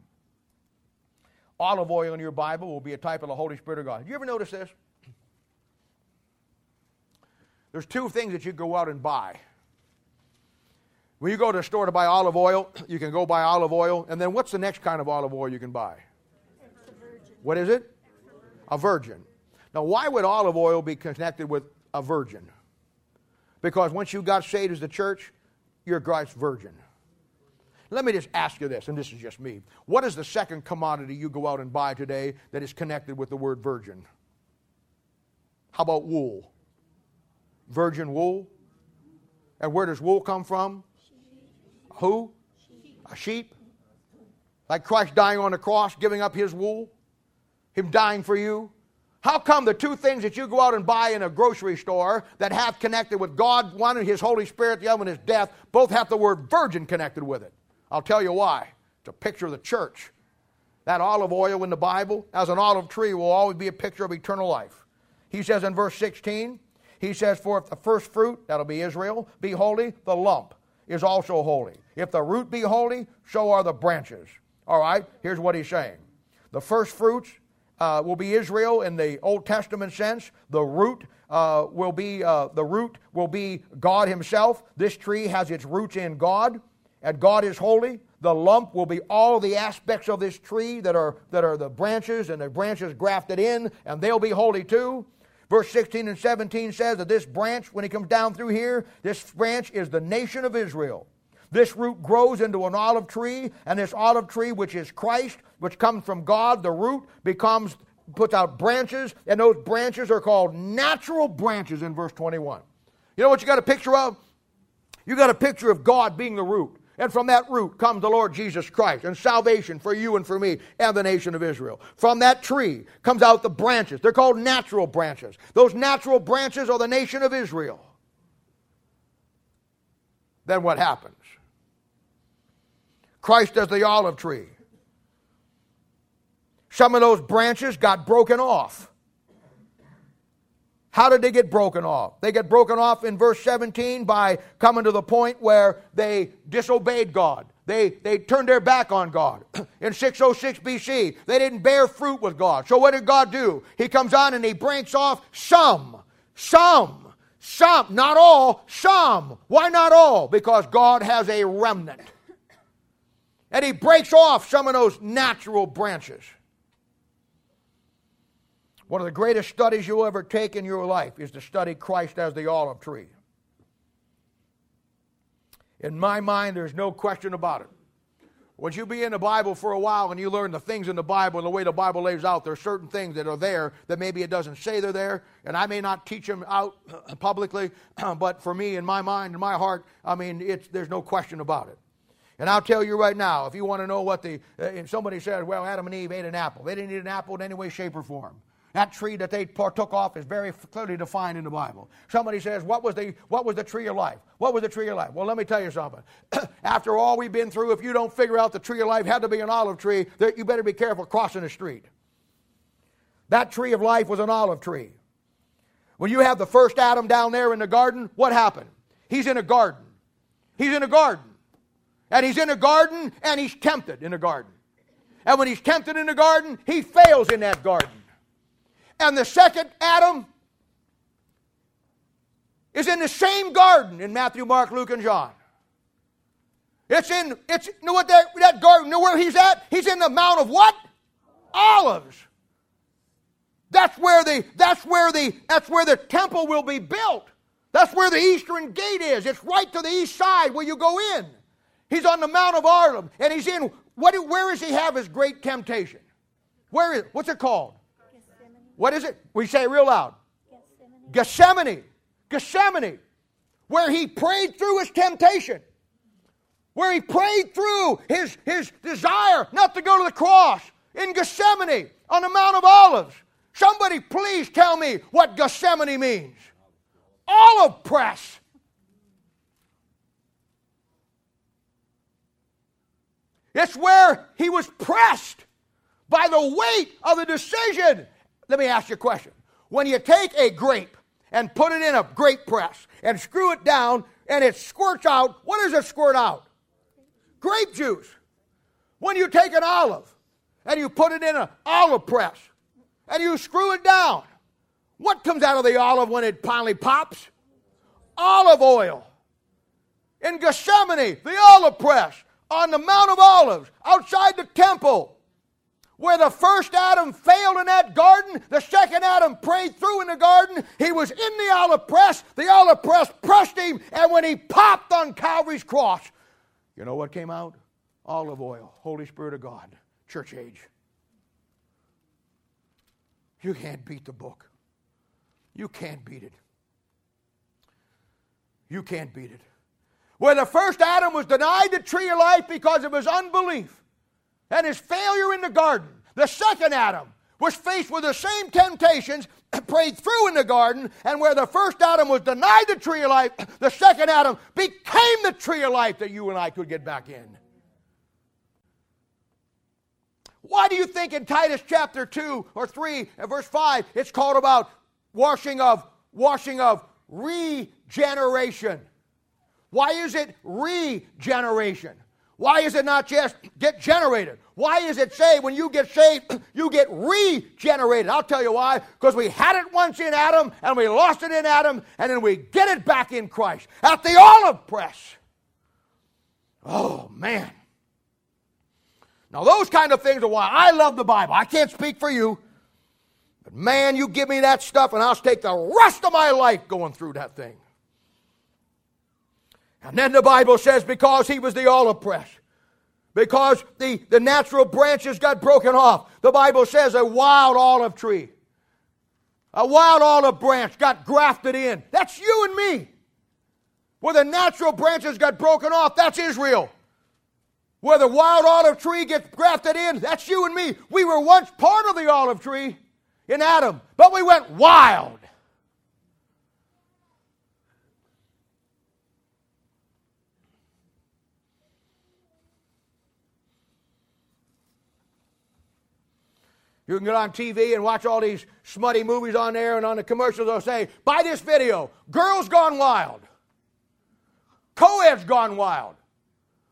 olive oil in your Bible will be a type of the Holy Spirit of God. Have you ever noticed this? There's two things that you go out and buy. When you go to a store to buy olive oil, <clears throat> you can go buy olive oil, and then what's the next kind of olive oil you can buy? What is it? A virgin. Now, why would olive oil be connected with a virgin? Because once you got saved as the church, you're Christ's virgin. Let me just ask you this, and this is just me. What is the second commodity you go out and buy today that is connected with the word virgin? How about wool? Virgin wool. And where does wool come from? Who? A sheep. Like Christ dying on the cross, giving up his wool, him dying for you. How come the two things that you go out and buy in a grocery store that have connected with God, one is His Holy Spirit, the other one is death, both have the word virgin connected with it? I'll tell you why. It's a picture of the church. That olive oil in the Bible, as an olive tree, will always be a picture of eternal life. He says in verse 16, he says, For if the first fruit, that'll be Israel, be holy, the lump is also holy. If the root be holy, so are the branches. All right, here's what he's saying. The first fruits uh, will be Israel in the Old Testament sense. The root uh, will be uh, the root will be God Himself. This tree has its roots in God, and God is holy. The lump will be all the aspects of this tree that are that are the branches, and the branches grafted in, and they'll be holy too. Verse 16 and 17 says that this branch, when he comes down through here, this branch is the nation of Israel. This root grows into an olive tree, and this olive tree, which is Christ, which comes from God, the root becomes puts out branches, and those branches are called natural branches in verse 21. You know what you got a picture of? You got a picture of God being the root. And from that root comes the Lord Jesus Christ and salvation for you and for me and the nation of Israel. From that tree comes out the branches. They're called natural branches. Those natural branches are the nation of Israel. Then what happens? Christ as the olive tree. Some of those branches got broken off. How did they get broken off? They get broken off in verse 17 by coming to the point where they disobeyed God. They, they turned their back on God. <clears throat> In 606 BC, they didn't bear fruit with God. So what did God do? He comes on and he breaks off some, some, some, not all, some. Why not all? Because God has a remnant and he breaks off some of those natural branches. One of the greatest studies you'll ever take in your life is to study Christ as the olive tree. In my mind, there's no question about it. Once you be in the Bible for a while and you learn the things in the Bible and the way the Bible lays out, there are certain things that are there that maybe it doesn't say they're there, and I may not teach them out <clears throat> publicly, <clears throat> but for me, in my mind, in my heart, I mean, it's, there's no question about it. And I'll tell you right now, if you want to know what the, uh, somebody said, well, Adam and Eve ate an apple. They didn't eat an apple in any way, shape, or form. That tree that they partook off is very clearly defined in the Bible. Somebody says, what was, the, what was the tree of life? What was the tree of life? Well, let me tell you something. <clears throat> After all we've been through, if you don't figure out the tree of life had to be an olive tree, you better be careful crossing the street. That tree of life was an olive tree. When you have the first Adam down there in the garden, what happened? He's in a garden. He's in a garden. And he's in a garden and he's tempted in a garden. And when he's tempted in the garden, he fails in that garden. And the second Adam is in the same garden in Matthew, Mark, Luke, and John. It's in, it's, you know what that, that garden, know where he's at? He's in the Mount of what? Olives. That's where the, that's where the, that's where the temple will be built. That's where the eastern gate is. It's right to the east side where you go in. He's on the Mount of Olives, and he's in, what, where does he have his great temptation? Where is, what's it called? What is it? We say it real loud. Gethsemane. Gethsemane. Gethsemane. Where he prayed through his temptation. Where he prayed through his, his desire not to go to the cross. In Gethsemane, on the Mount of Olives. Somebody please tell me what Gethsemane means. Olive press. It's where he was pressed by the weight of the decision. Let me ask you a question. When you take a grape and put it in a grape press and screw it down and it squirts out, what does it squirt out? Grape juice. When you take an olive and you put it in an olive press and you screw it down, what comes out of the olive when it finally pops? Olive oil. In Gethsemane, the olive press, on the Mount of Olives, outside the temple, where the first Adam failed in that garden, the second Adam prayed through in the garden. He was in the olive press. The olive press pressed him, and when he popped on Calvary's cross, you know what came out? Olive oil, Holy Spirit of God, church age. You can't beat the book. You can't beat it. you can't beat it. Where the first Adam was denied the tree of life because of his unbelief and his failure in the garden, the second Adam was faced with the same temptations, <clears throat> prayed through in the garden, and where the first Adam was denied the tree of life, <clears throat> the second Adam became the tree of life that you and I could get back in. Why do you think in Titus chapter 2 or 3 and verse 5 it's called about washing of washing of regeneration? Why is it regeneration? Why is it not just get generated? Why is it say when you get saved, <clears throat> you get regenerated? I'll tell you why. Because we had it once in Adam and we lost it in Adam and then we get it back in Christ at the olive press. Oh, man. Now, those kind of things are why I love the Bible. I can't speak for you. But man, you give me that stuff and I'll take the rest of my life going through that thing. And then the Bible says, because he was the olive press, because the, the natural branches got broken off, the Bible says a wild olive tree, a wild olive branch got grafted in. That's you and me. Where the natural branches got broken off, that's Israel. Where the wild olive tree gets grafted in, that's you and me. We were once part of the olive tree in Adam, but we went wild. You can get on TV and watch all these smutty movies on there, and on the commercials they'll say, buy this video, Girls Gone Wild. Co-ed's gone wild.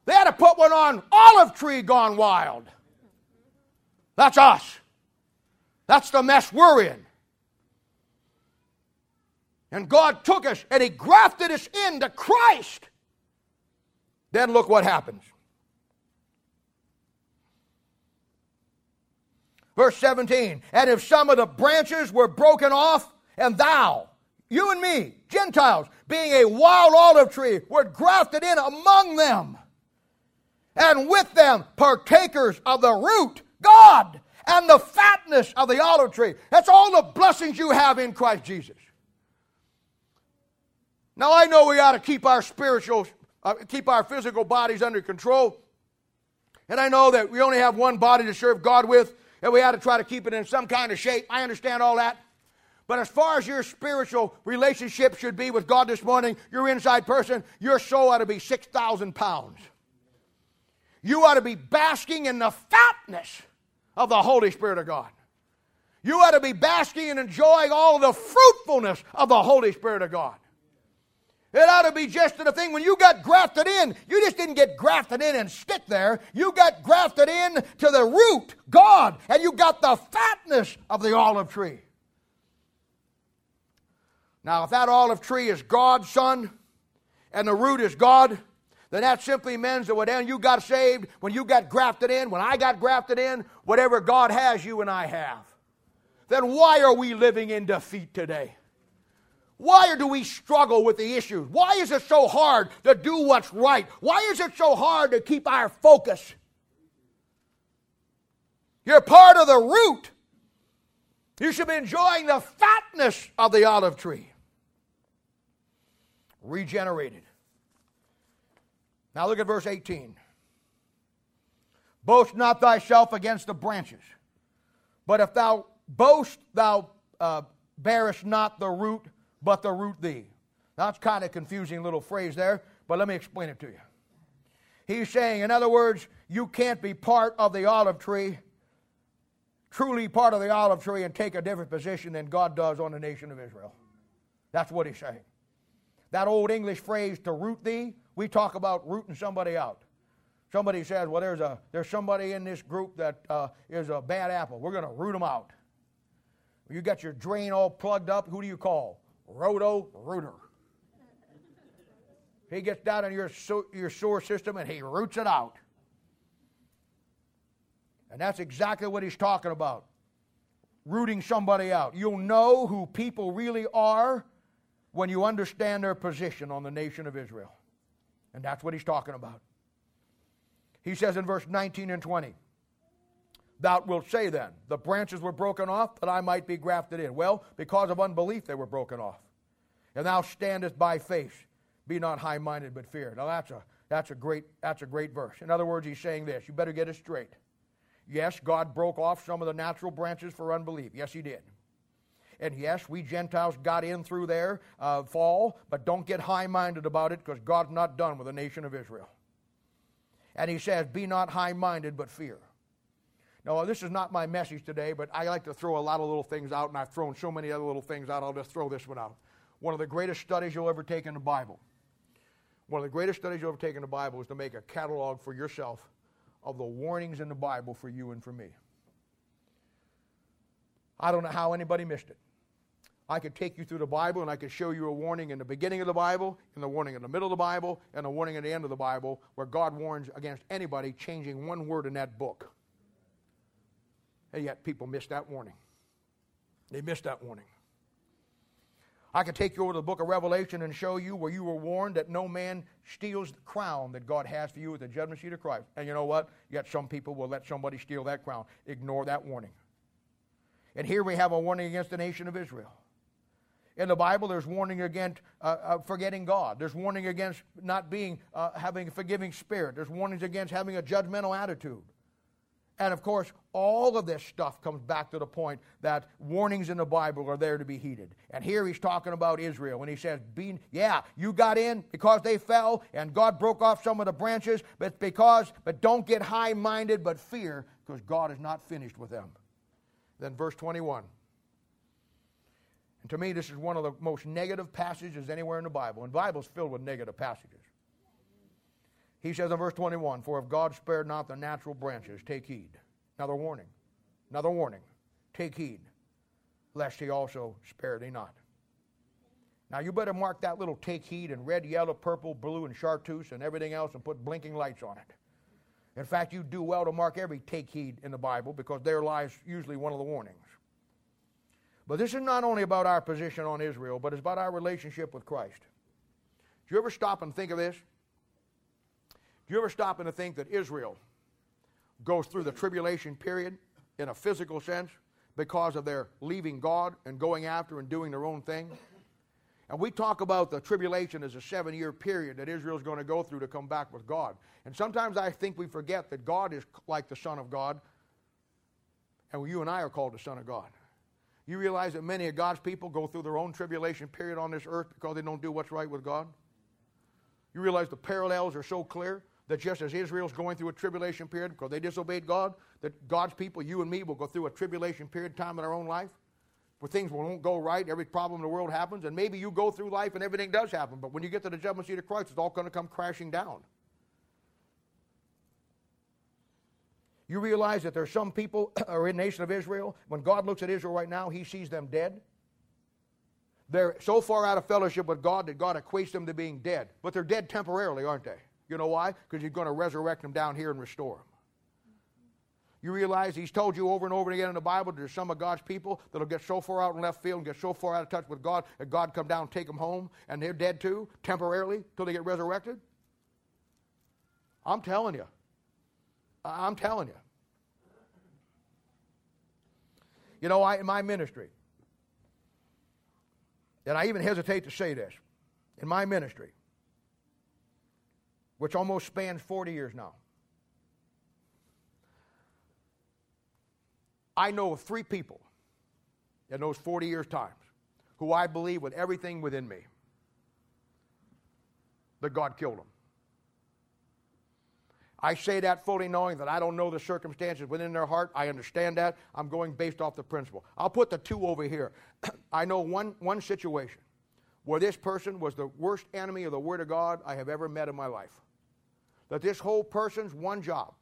They had to put one on Olive Tree Gone Wild. That's us. That's the mess we're in. And God took us and He grafted us into Christ. Then look what happens. Verse 17, and if some of the branches were broken off, and thou, you and me, Gentiles, being a wild olive tree, were grafted in among them, and with them partakers of the root, God, and the fatness of the olive tree. That's all the blessings you have in Christ Jesus. Now I know we ought to keep our spiritual, uh, keep our physical bodies under control. And I know that we only have one body to serve God with, and we ought to try to keep it in some kind of shape. I understand all that. But as far as your spiritual relationship should be with God this morning, your inside person, your soul ought to be 6,000 pounds. You ought to be basking in the fatness of the Holy Spirit of God. You ought to be basking and enjoying all the fruitfulness of the Holy Spirit of God. It ought to be just the thing when you got grafted in, you just didn't get grafted in and stick there. You got grafted in to the root, God, and you got the fatness of the olive tree. Now, if that olive tree is God's son and the root is God, then that simply means that when you got saved, when you got grafted in, when I got grafted in, whatever God has, you and I have. Then why are we living in defeat today? Why do we struggle with the issues? Why is it so hard to do what's right? Why is it so hard to keep our focus? You're part of the root. You should be enjoying the fatness of the olive tree. Regenerated. Now look at verse 18. Boast not thyself against the branches, but if thou boast, thou uh, bearest not the root but the root thee. That's kind of confusing little phrase there, but let me explain it to you. He's saying, in other words, you can't be part of the olive tree, truly part of the olive tree, and take a different position than God does on the nation of Israel. That's what he's saying. That old English phrase, to root thee, we talk about rooting somebody out. Somebody says, well, there's, a, there's somebody in this group that uh, is a bad apple. We're going to root them out. You got your drain all plugged up. Who do you call? Roto Rooter. He gets down in your, your sewer system and he roots it out. And that's exactly what he's talking about rooting somebody out. You'll know who people really are when you understand their position on the nation of Israel. And that's what he's talking about. He says in verse 19 and 20, Thou wilt say then, the branches were broken off that I might be grafted in. Well, because of unbelief they were broken off. And thou standest by faith. Be not high minded, but fear. Now that's a, that's, a great, that's a great verse. In other words, he's saying this you better get it straight. Yes, God broke off some of the natural branches for unbelief. Yes, he did. And yes, we Gentiles got in through their uh, fall, but don't get high minded about it because God's not done with the nation of Israel. And he says, Be not high minded, but fear. Now, this is not my message today, but I like to throw a lot of little things out, and I've thrown so many other little things out, I'll just throw this one out. One of the greatest studies you'll ever take in the Bible. One of the greatest studies you'll ever take in the Bible is to make a catalog for yourself of the warnings in the Bible for you and for me. I don't know how anybody missed it. I could take you through the Bible and I could show you a warning in the beginning of the Bible, and the warning in the middle of the Bible, and a warning at the end of the Bible where God warns against anybody changing one word in that book. And yet people miss that warning. They missed that warning. I could take you over to the book of Revelation and show you where you were warned that no man steals the crown that God has for you at the judgment seat of Christ. And you know what? Yet some people will let somebody steal that crown. Ignore that warning. And here we have a warning against the nation of Israel. In the Bible, there's warning against uh, uh, forgetting God. There's warning against not being uh, having a forgiving spirit. There's warnings against having a judgmental attitude. And of course, all of this stuff comes back to the point that warnings in the Bible are there to be heeded. And here he's talking about Israel when he says, Yeah, you got in because they fell and God broke off some of the branches, but because, but don't get high minded, but fear because God is not finished with them. Then verse 21. And to me, this is one of the most negative passages anywhere in the Bible. And Bible's filled with negative passages. He says in verse 21 For if God spared not the natural branches, take heed. Another warning. Another warning. Take heed, lest he also spare thee not. Now you better mark that little take heed in red, yellow, purple, blue, and chartreuse and everything else and put blinking lights on it. In fact, you do well to mark every take heed in the Bible because there lies usually one of the warnings. But this is not only about our position on Israel, but it's about our relationship with Christ. Do you ever stop and think of this? You ever stop and think that Israel goes through the tribulation period in a physical sense because of their leaving God and going after and doing their own thing? And we talk about the tribulation as a seven year period that Israel is going to go through to come back with God. And sometimes I think we forget that God is like the Son of God, and you and I are called the Son of God. You realize that many of God's people go through their own tribulation period on this earth because they don't do what's right with God? You realize the parallels are so clear that just as Israel's going through a tribulation period because they disobeyed God, that God's people, you and me, will go through a tribulation period time in our own life where things won't go right, every problem in the world happens, and maybe you go through life and everything does happen, but when you get to the judgment seat of Christ, it's all going to come crashing down. You realize that there's some people <clears throat> are in the nation of Israel, when God looks at Israel right now, he sees them dead. They're so far out of fellowship with God that God equates them to being dead. But they're dead temporarily, aren't they? You know why? Because He's going to resurrect them down here and restore them. You realize He's told you over and over again in the Bible there's some of God's people that'll get so far out in left field and get so far out of touch with God that God come down and take them home and they're dead too, temporarily, till they get resurrected? I'm telling you. I'm telling you. You know, I, in my ministry, and I even hesitate to say this, in my ministry, which almost spans 40 years now, I know of three people in those 40 years' times who I believe with everything within me that God killed them. I say that fully knowing that I don't know the circumstances within their heart. I understand that. I'm going based off the principle. I'll put the two over here. <clears throat> I know one, one situation where this person was the worst enemy of the Word of God I have ever met in my life. That this whole person's one job,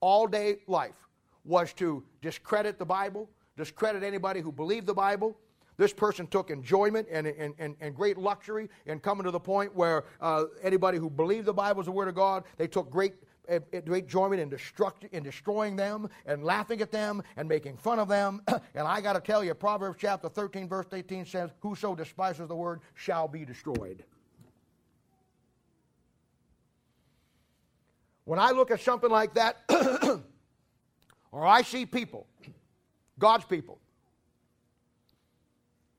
all day life, was to discredit the Bible, discredit anybody who believed the Bible. This person took enjoyment and, and, and, and great luxury in coming to the point where uh, anybody who believed the Bible was the Word of God, they took great great enjoyment in, destruct, in destroying them and laughing at them and making fun of them. <clears throat> and I got to tell you, Proverbs chapter 13, verse 18 says, Whoso despises the word shall be destroyed. When I look at something like that, <clears throat> or I see people, God's people,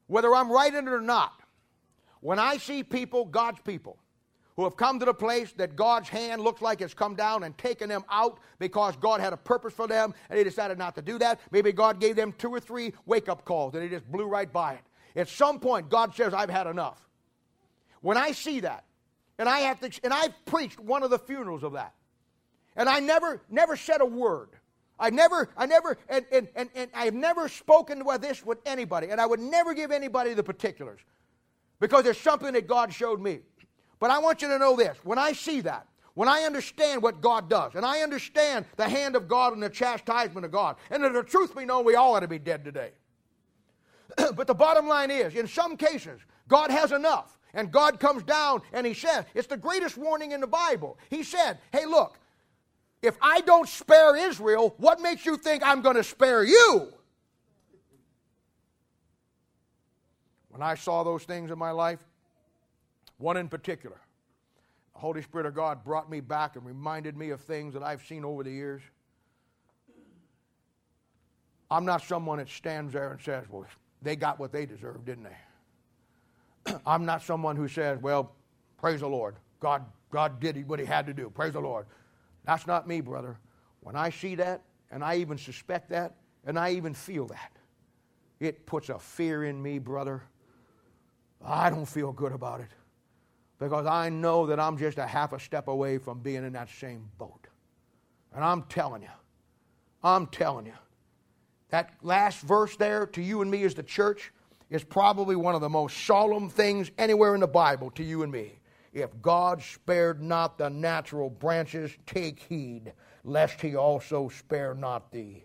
whether I'm right in it or not, when I see people, God's people, who have come to the place that God's hand looks like it's come down and taken them out because God had a purpose for them and they decided not to do that. Maybe God gave them two or three wake up calls and they just blew right by it. At some point, God says, I've had enough. When I see that, and I have to, and I've preached one of the funerals of that, and I never, never said a word. I never, I never, and, and, and, and I've never spoken about this with anybody, and I would never give anybody the particulars because there's something that God showed me. But I want you to know this when I see that, when I understand what God does, and I understand the hand of God and the chastisement of God, and that the truth be known, we all ought to be dead today. <clears throat> but the bottom line is, in some cases, God has enough. And God comes down and He says, it's the greatest warning in the Bible. He said, hey, look, if I don't spare Israel, what makes you think I'm going to spare you? When I saw those things in my life, one in particular, the Holy Spirit of God brought me back and reminded me of things that I've seen over the years. I'm not someone that stands there and says, well, they got what they deserved, didn't they? <clears throat> I'm not someone who says, well, praise the Lord. God, God did what he had to do. Praise the Lord. That's not me, brother. When I see that, and I even suspect that, and I even feel that, it puts a fear in me, brother. I don't feel good about it because I know that I'm just a half a step away from being in that same boat. And I'm telling you, I'm telling you, that last verse there to you and me as the church is probably one of the most solemn things anywhere in the Bible to you and me. If God spared not the natural branches, take heed, lest he also spare not thee.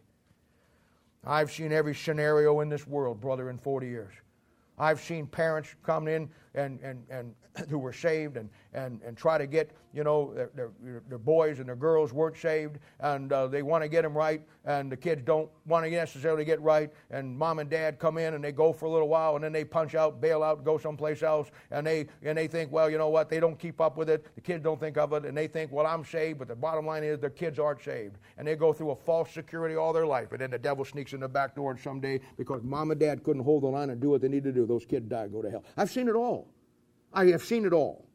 I've seen every scenario in this world, brother, in 40 years. I've seen parents come in and, and, and <coughs> who were saved and, and, and try to get, you know, their, their, their boys and their girls weren't saved and uh, they want to get them right and the kids don't want to necessarily get right and mom and dad come in and they go for a little while and then they punch out, bail out, go someplace else and they, and they think, well, you know what, they don't keep up with it. The kids don't think of it and they think, well, I'm saved, but the bottom line is their kids aren't saved. And they go through a false security all their life and then the devil sneaks in the back door someday because mom and dad couldn't hold the line and do what they need to do, those kids die, go to hell. I've seen it all. I have seen it all.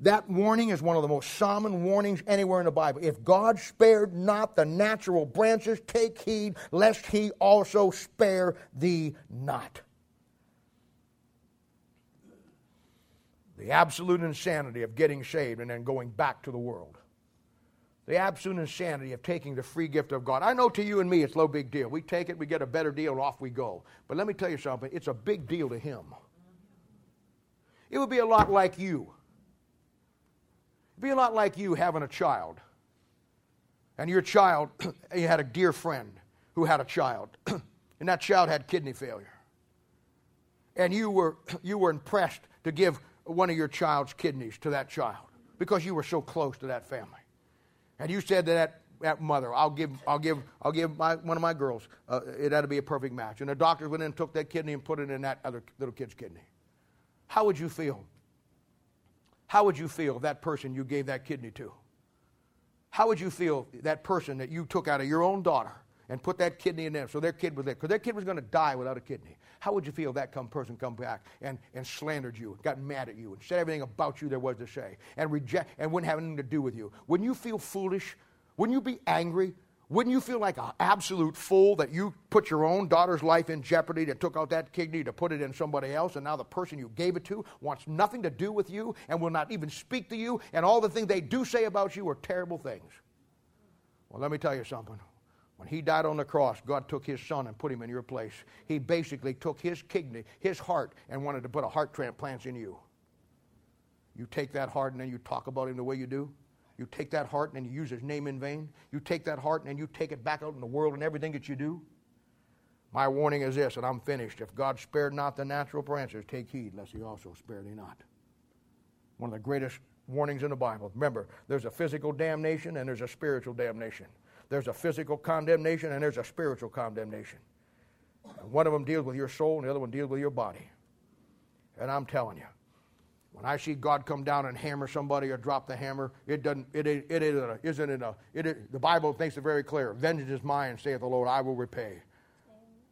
That warning is one of the most solemn warnings anywhere in the Bible. If God spared not the natural branches, take heed lest he also spare thee not. The absolute insanity of getting saved and then going back to the world. The absolute insanity of taking the free gift of God. I know to you and me it's no big deal. We take it, we get a better deal, off we go. But let me tell you something, it's a big deal to him. It would be a lot like you. It'd be a lot like you having a child. And your child, <clears throat> you had a dear friend who had a child, <clears throat> and that child had kidney failure. And you were, <clears throat> you were impressed to give one of your child's kidneys to that child because you were so close to that family. And you said to that, that mother, I'll give, I'll give, I'll give my, one of my girls, uh, to be a perfect match. And the doctor went in and took that kidney and put it in that other little kid's kidney. How would you feel? How would you feel that person you gave that kidney to? How would you feel that person that you took out of your own daughter and put that kidney in them so their kid was there? Because their kid was going to die without a kidney. How would you feel that come person come back and, and slandered you, got mad at you, and said everything about you there was to say, and reject and wouldn't have anything to do with you? Wouldn't you feel foolish? Wouldn't you be angry? Wouldn't you feel like an absolute fool that you put your own daughter's life in jeopardy to took out that kidney to put it in somebody else, and now the person you gave it to wants nothing to do with you and will not even speak to you, and all the things they do say about you are terrible things? Well, let me tell you something. When he died on the cross, God took his son and put him in your place. He basically took his kidney, his heart, and wanted to put a heart transplant in you. You take that heart and then you talk about him the way you do? You take that heart and you use his name in vain. You take that heart and you take it back out in the world and everything that you do. My warning is this, and I'm finished. If God spared not the natural branches, take heed lest he also spare thee not. One of the greatest warnings in the Bible. Remember, there's a physical damnation and there's a spiritual damnation. There's a physical condemnation and there's a spiritual condemnation. One of them deals with your soul and the other one deals with your body. And I'm telling you, when I see God come down and hammer somebody or drop the hammer, it doesn't. It, it, it isn't. Isn't a, it, the Bible makes it very clear. Vengeance is mine, saith the Lord. I will repay.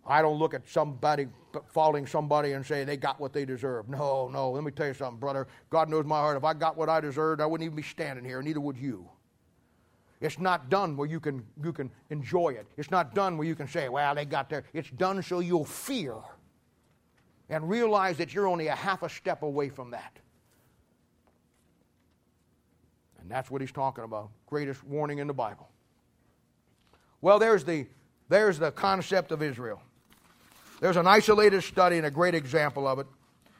I don't look at somebody falling somebody and say they got what they deserve. No, no. Let me tell you something, brother. God knows my heart. If I got what I deserved, I wouldn't even be standing here, neither would you. It's not done where you can, you can enjoy it. It's not done where you can say, well, they got there. It's done so you'll fear and realize that you're only a half a step away from that. And that's what he's talking about. Greatest warning in the Bible. Well, there's the, there's the concept of Israel. There's an isolated study and a great example of it.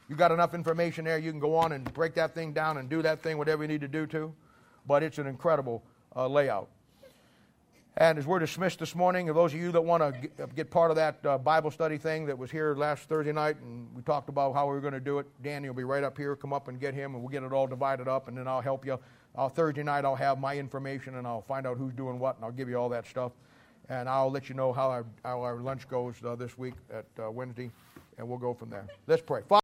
You got enough information there, you can go on and break that thing down and do that thing, whatever you need to do to. But it's an incredible uh, layout. And as we're dismissed this morning, those of you that want to uh, get part of that uh, Bible study thing that was here last Thursday night, and we talked about how we were going to do it, Danny will be right up here. Come up and get him, and we'll get it all divided up, and then I'll help you. Thursday night, I'll have my information, and I'll find out who's doing what, and I'll give you all that stuff. And I'll let you know how our, how our lunch goes uh, this week at uh, Wednesday, and we'll go from there. Let's pray. Father,